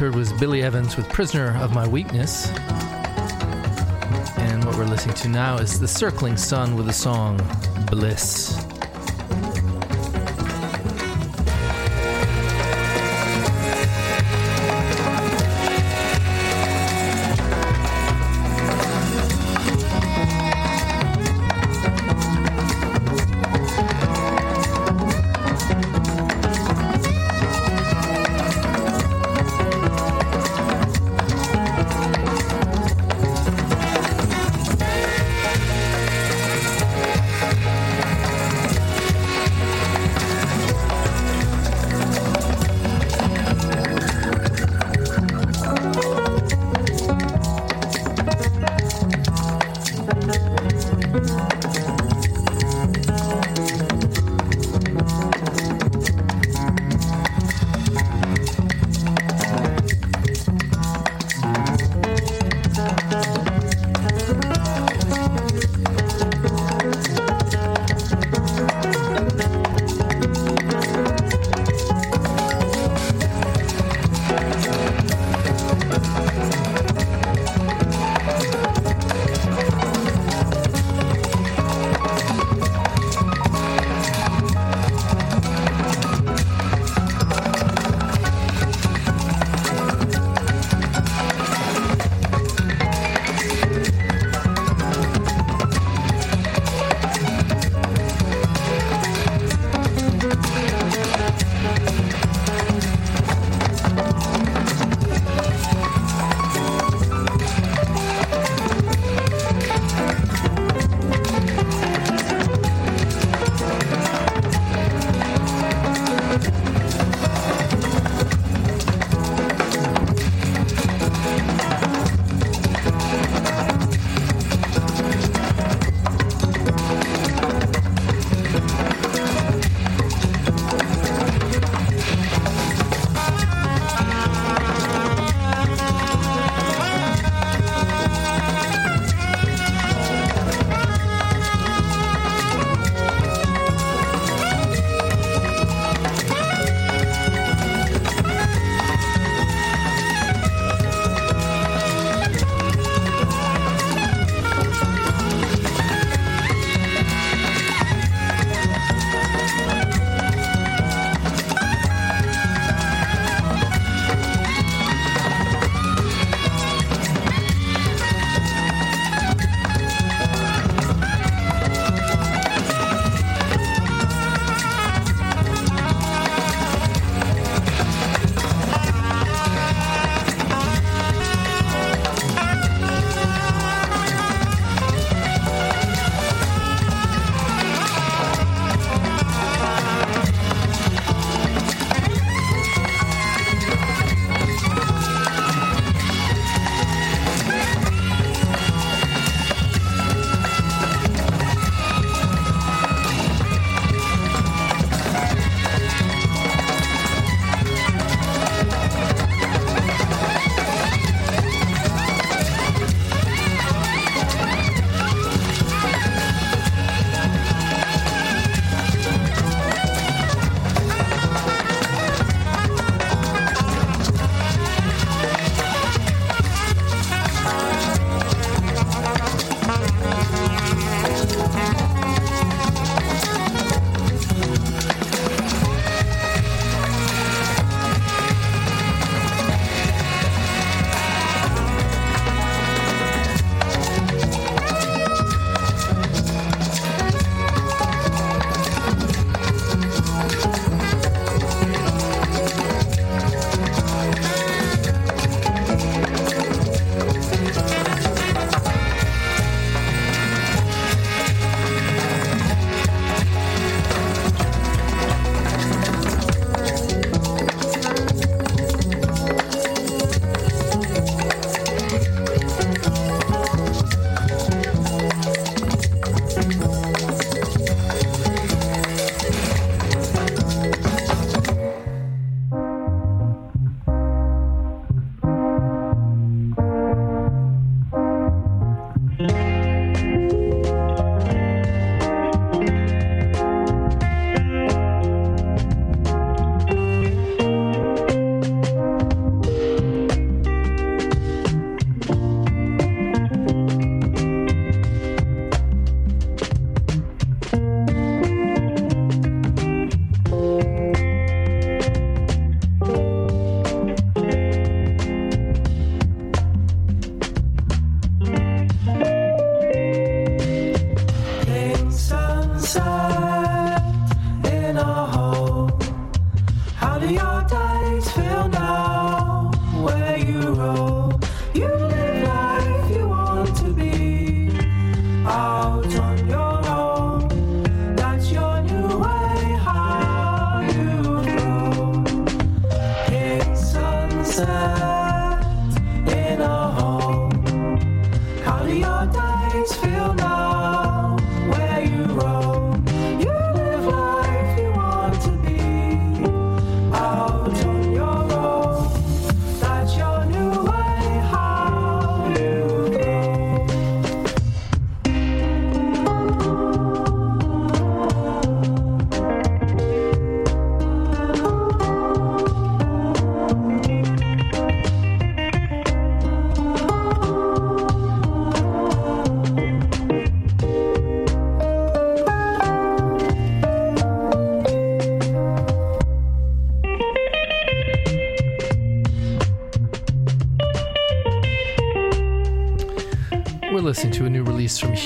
heard was Billy Evans with Prisoner of My Weakness. And what we're listening to now is The Circling Sun with the song Bliss.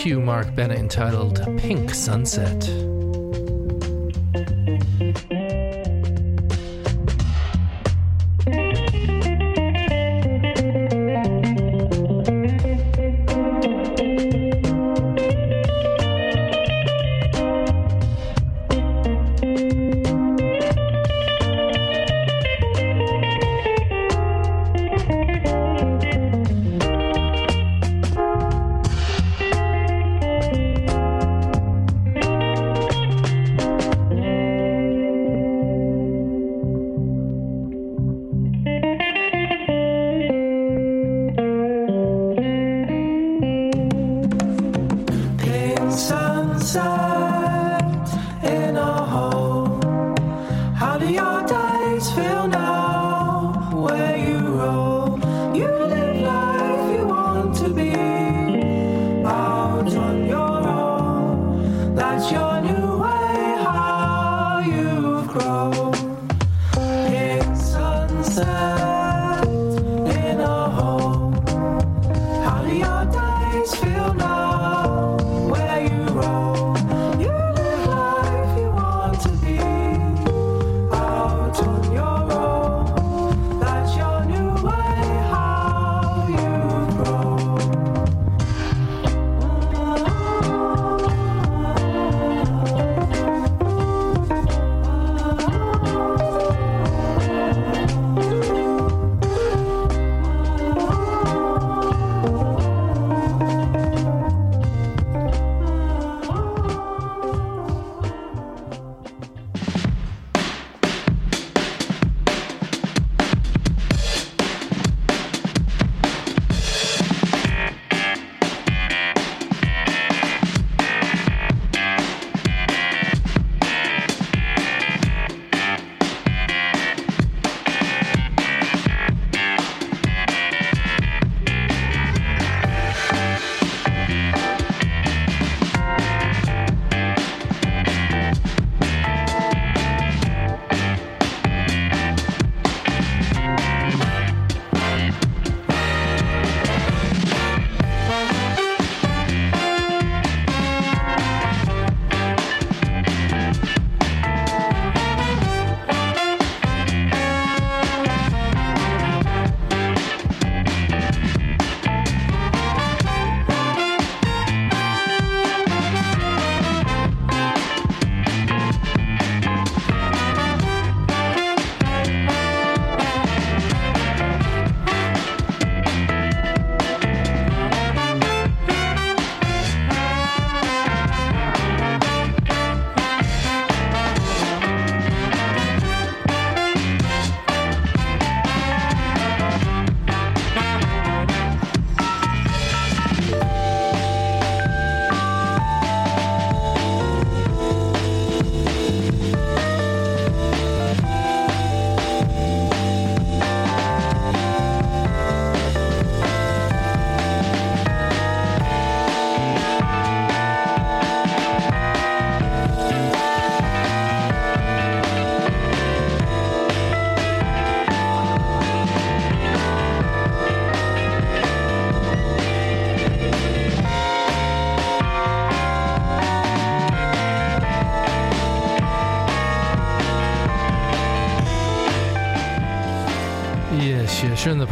Huw Marc Bennett entitled Pink Sunset.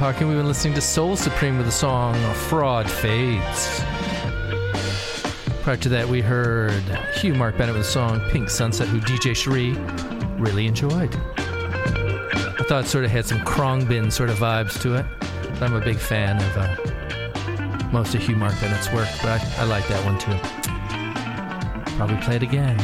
Pocket. We've been listening to Soul Supreme with the song Fraud Fades. Prior to that, we heard Huw Marc Bennett with the song Pink Sunset, who DJ Cherie really enjoyed. I thought it sort of had some Khruangbin sort of vibes to it. I'm a big fan of uh, most of Huw Marc Bennett's work, but I, I like that one too. Probably play it again.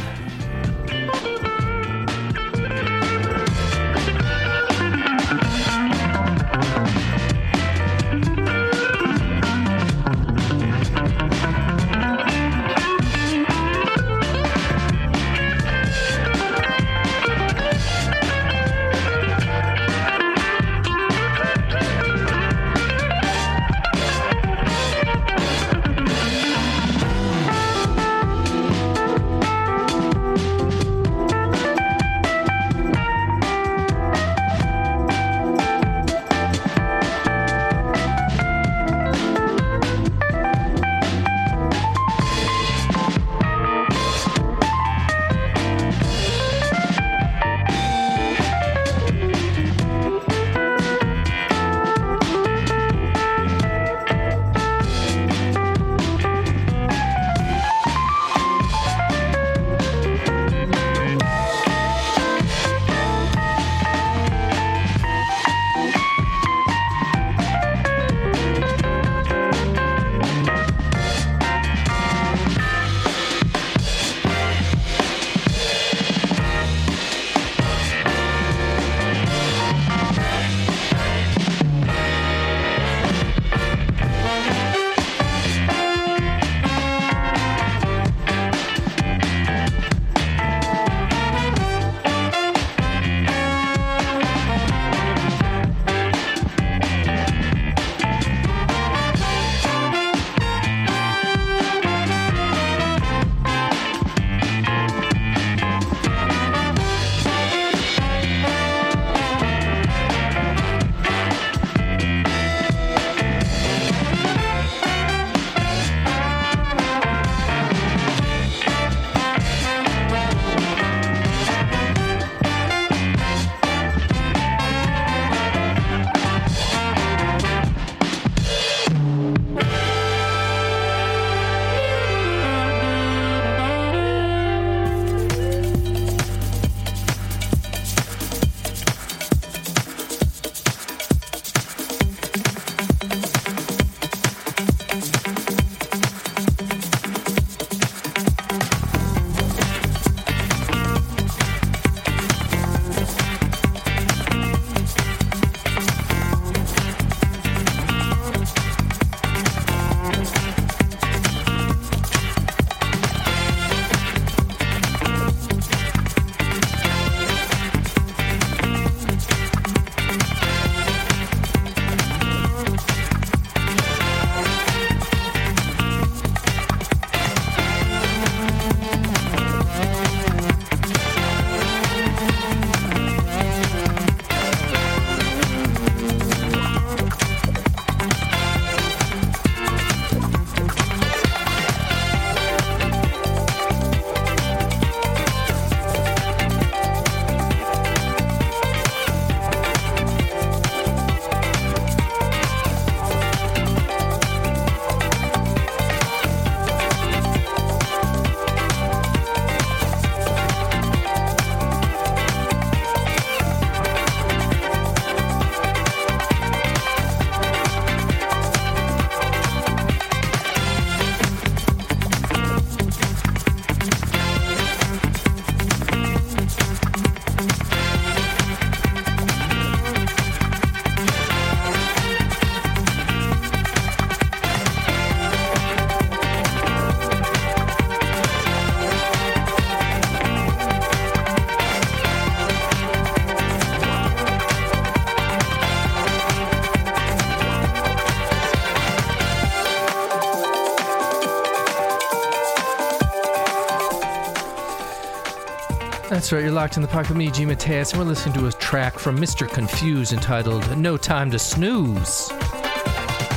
That's right, you're locked in the pocket with me, G Mateus, and we're listening to a track from Mr. Confused entitled No Time to Snooze.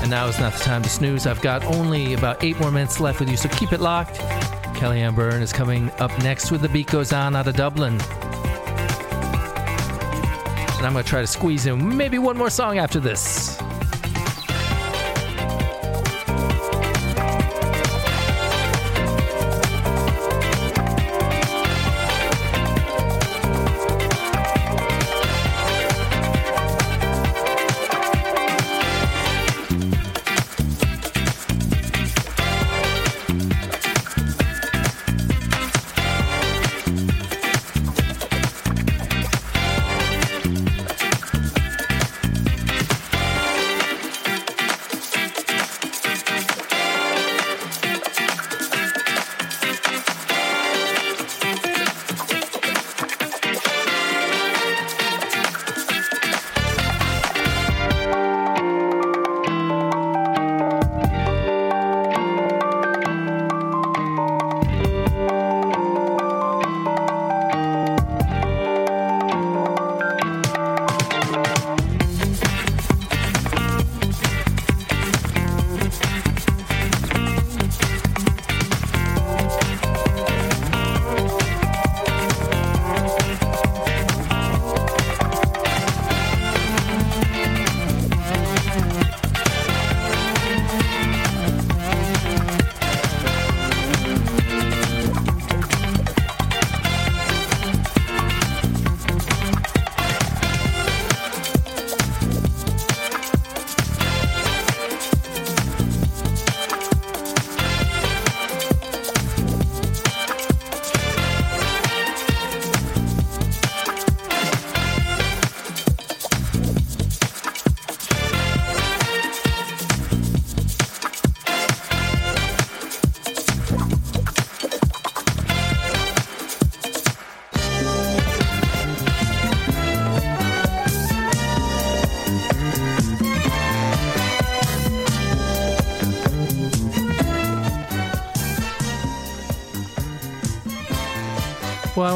And now is not the time to snooze. I've got only about eight more minutes left with you, so keep it locked. Kellyanne Byrne is coming up next with The Beat Goes On out of Dublin. And I'm going to try to squeeze in maybe one more song after this.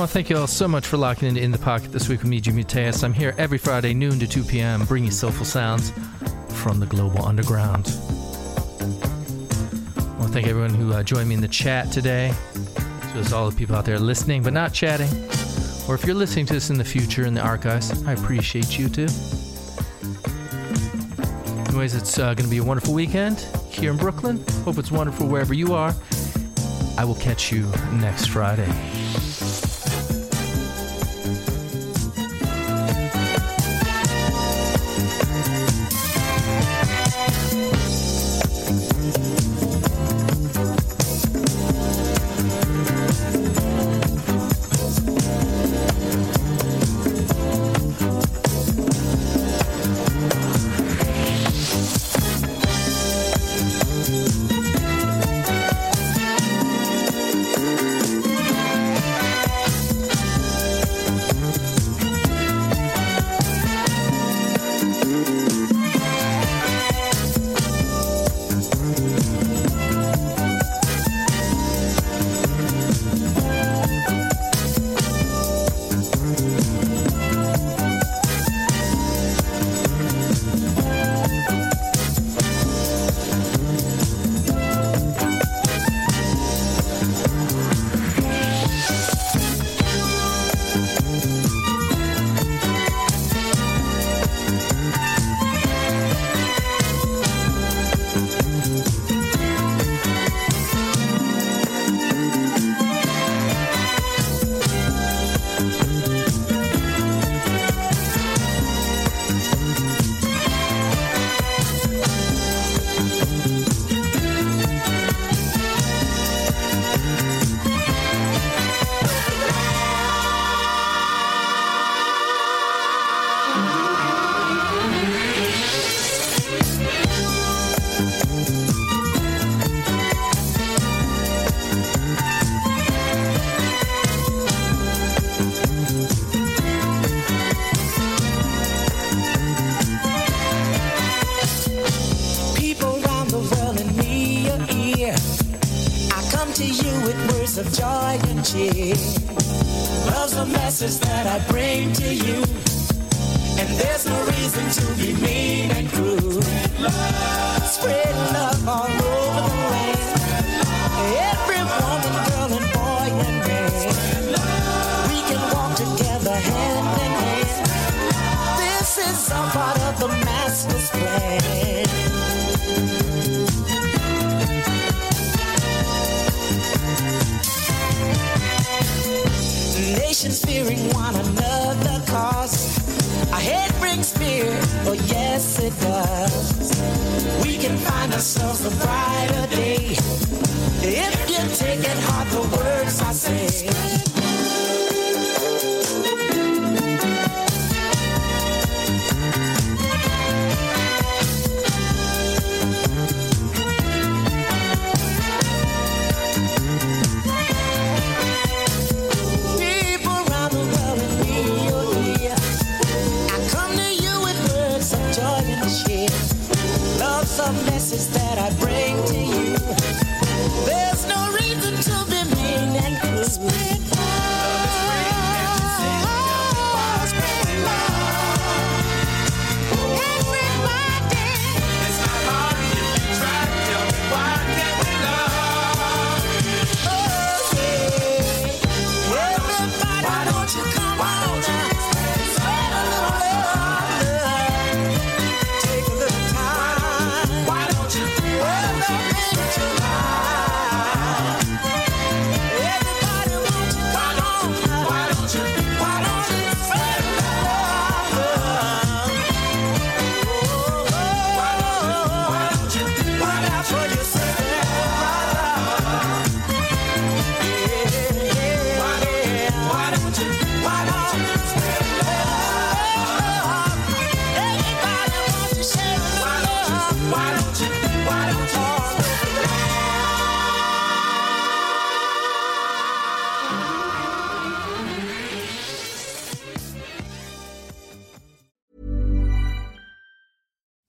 Want to thank you all so much for locking into In the Pocket this week with me, G Mateus. I'm here every Friday, noon to 2 p.m., bringing soulful sounds from the global underground. I want to thank everyone who uh, joined me in the chat today, as well as all the people out there listening but not chatting. Or if you're listening to this in the future in the archives, I appreciate you too. Anyways, it's uh, going to be a wonderful weekend here in Brooklyn. Hope it's wonderful wherever you are. I will catch you next Friday. Message that I bring to you. And there's no reason to be mean and cruel. Spread love all over the land. Every woman, girl, and boy and man. We can walk together hand in hand. This is all part of the master's plan. Fearing one another cause our head brings fear, oh yes it does. We can find ourselves a brighter day if you take it hard the words I say. A message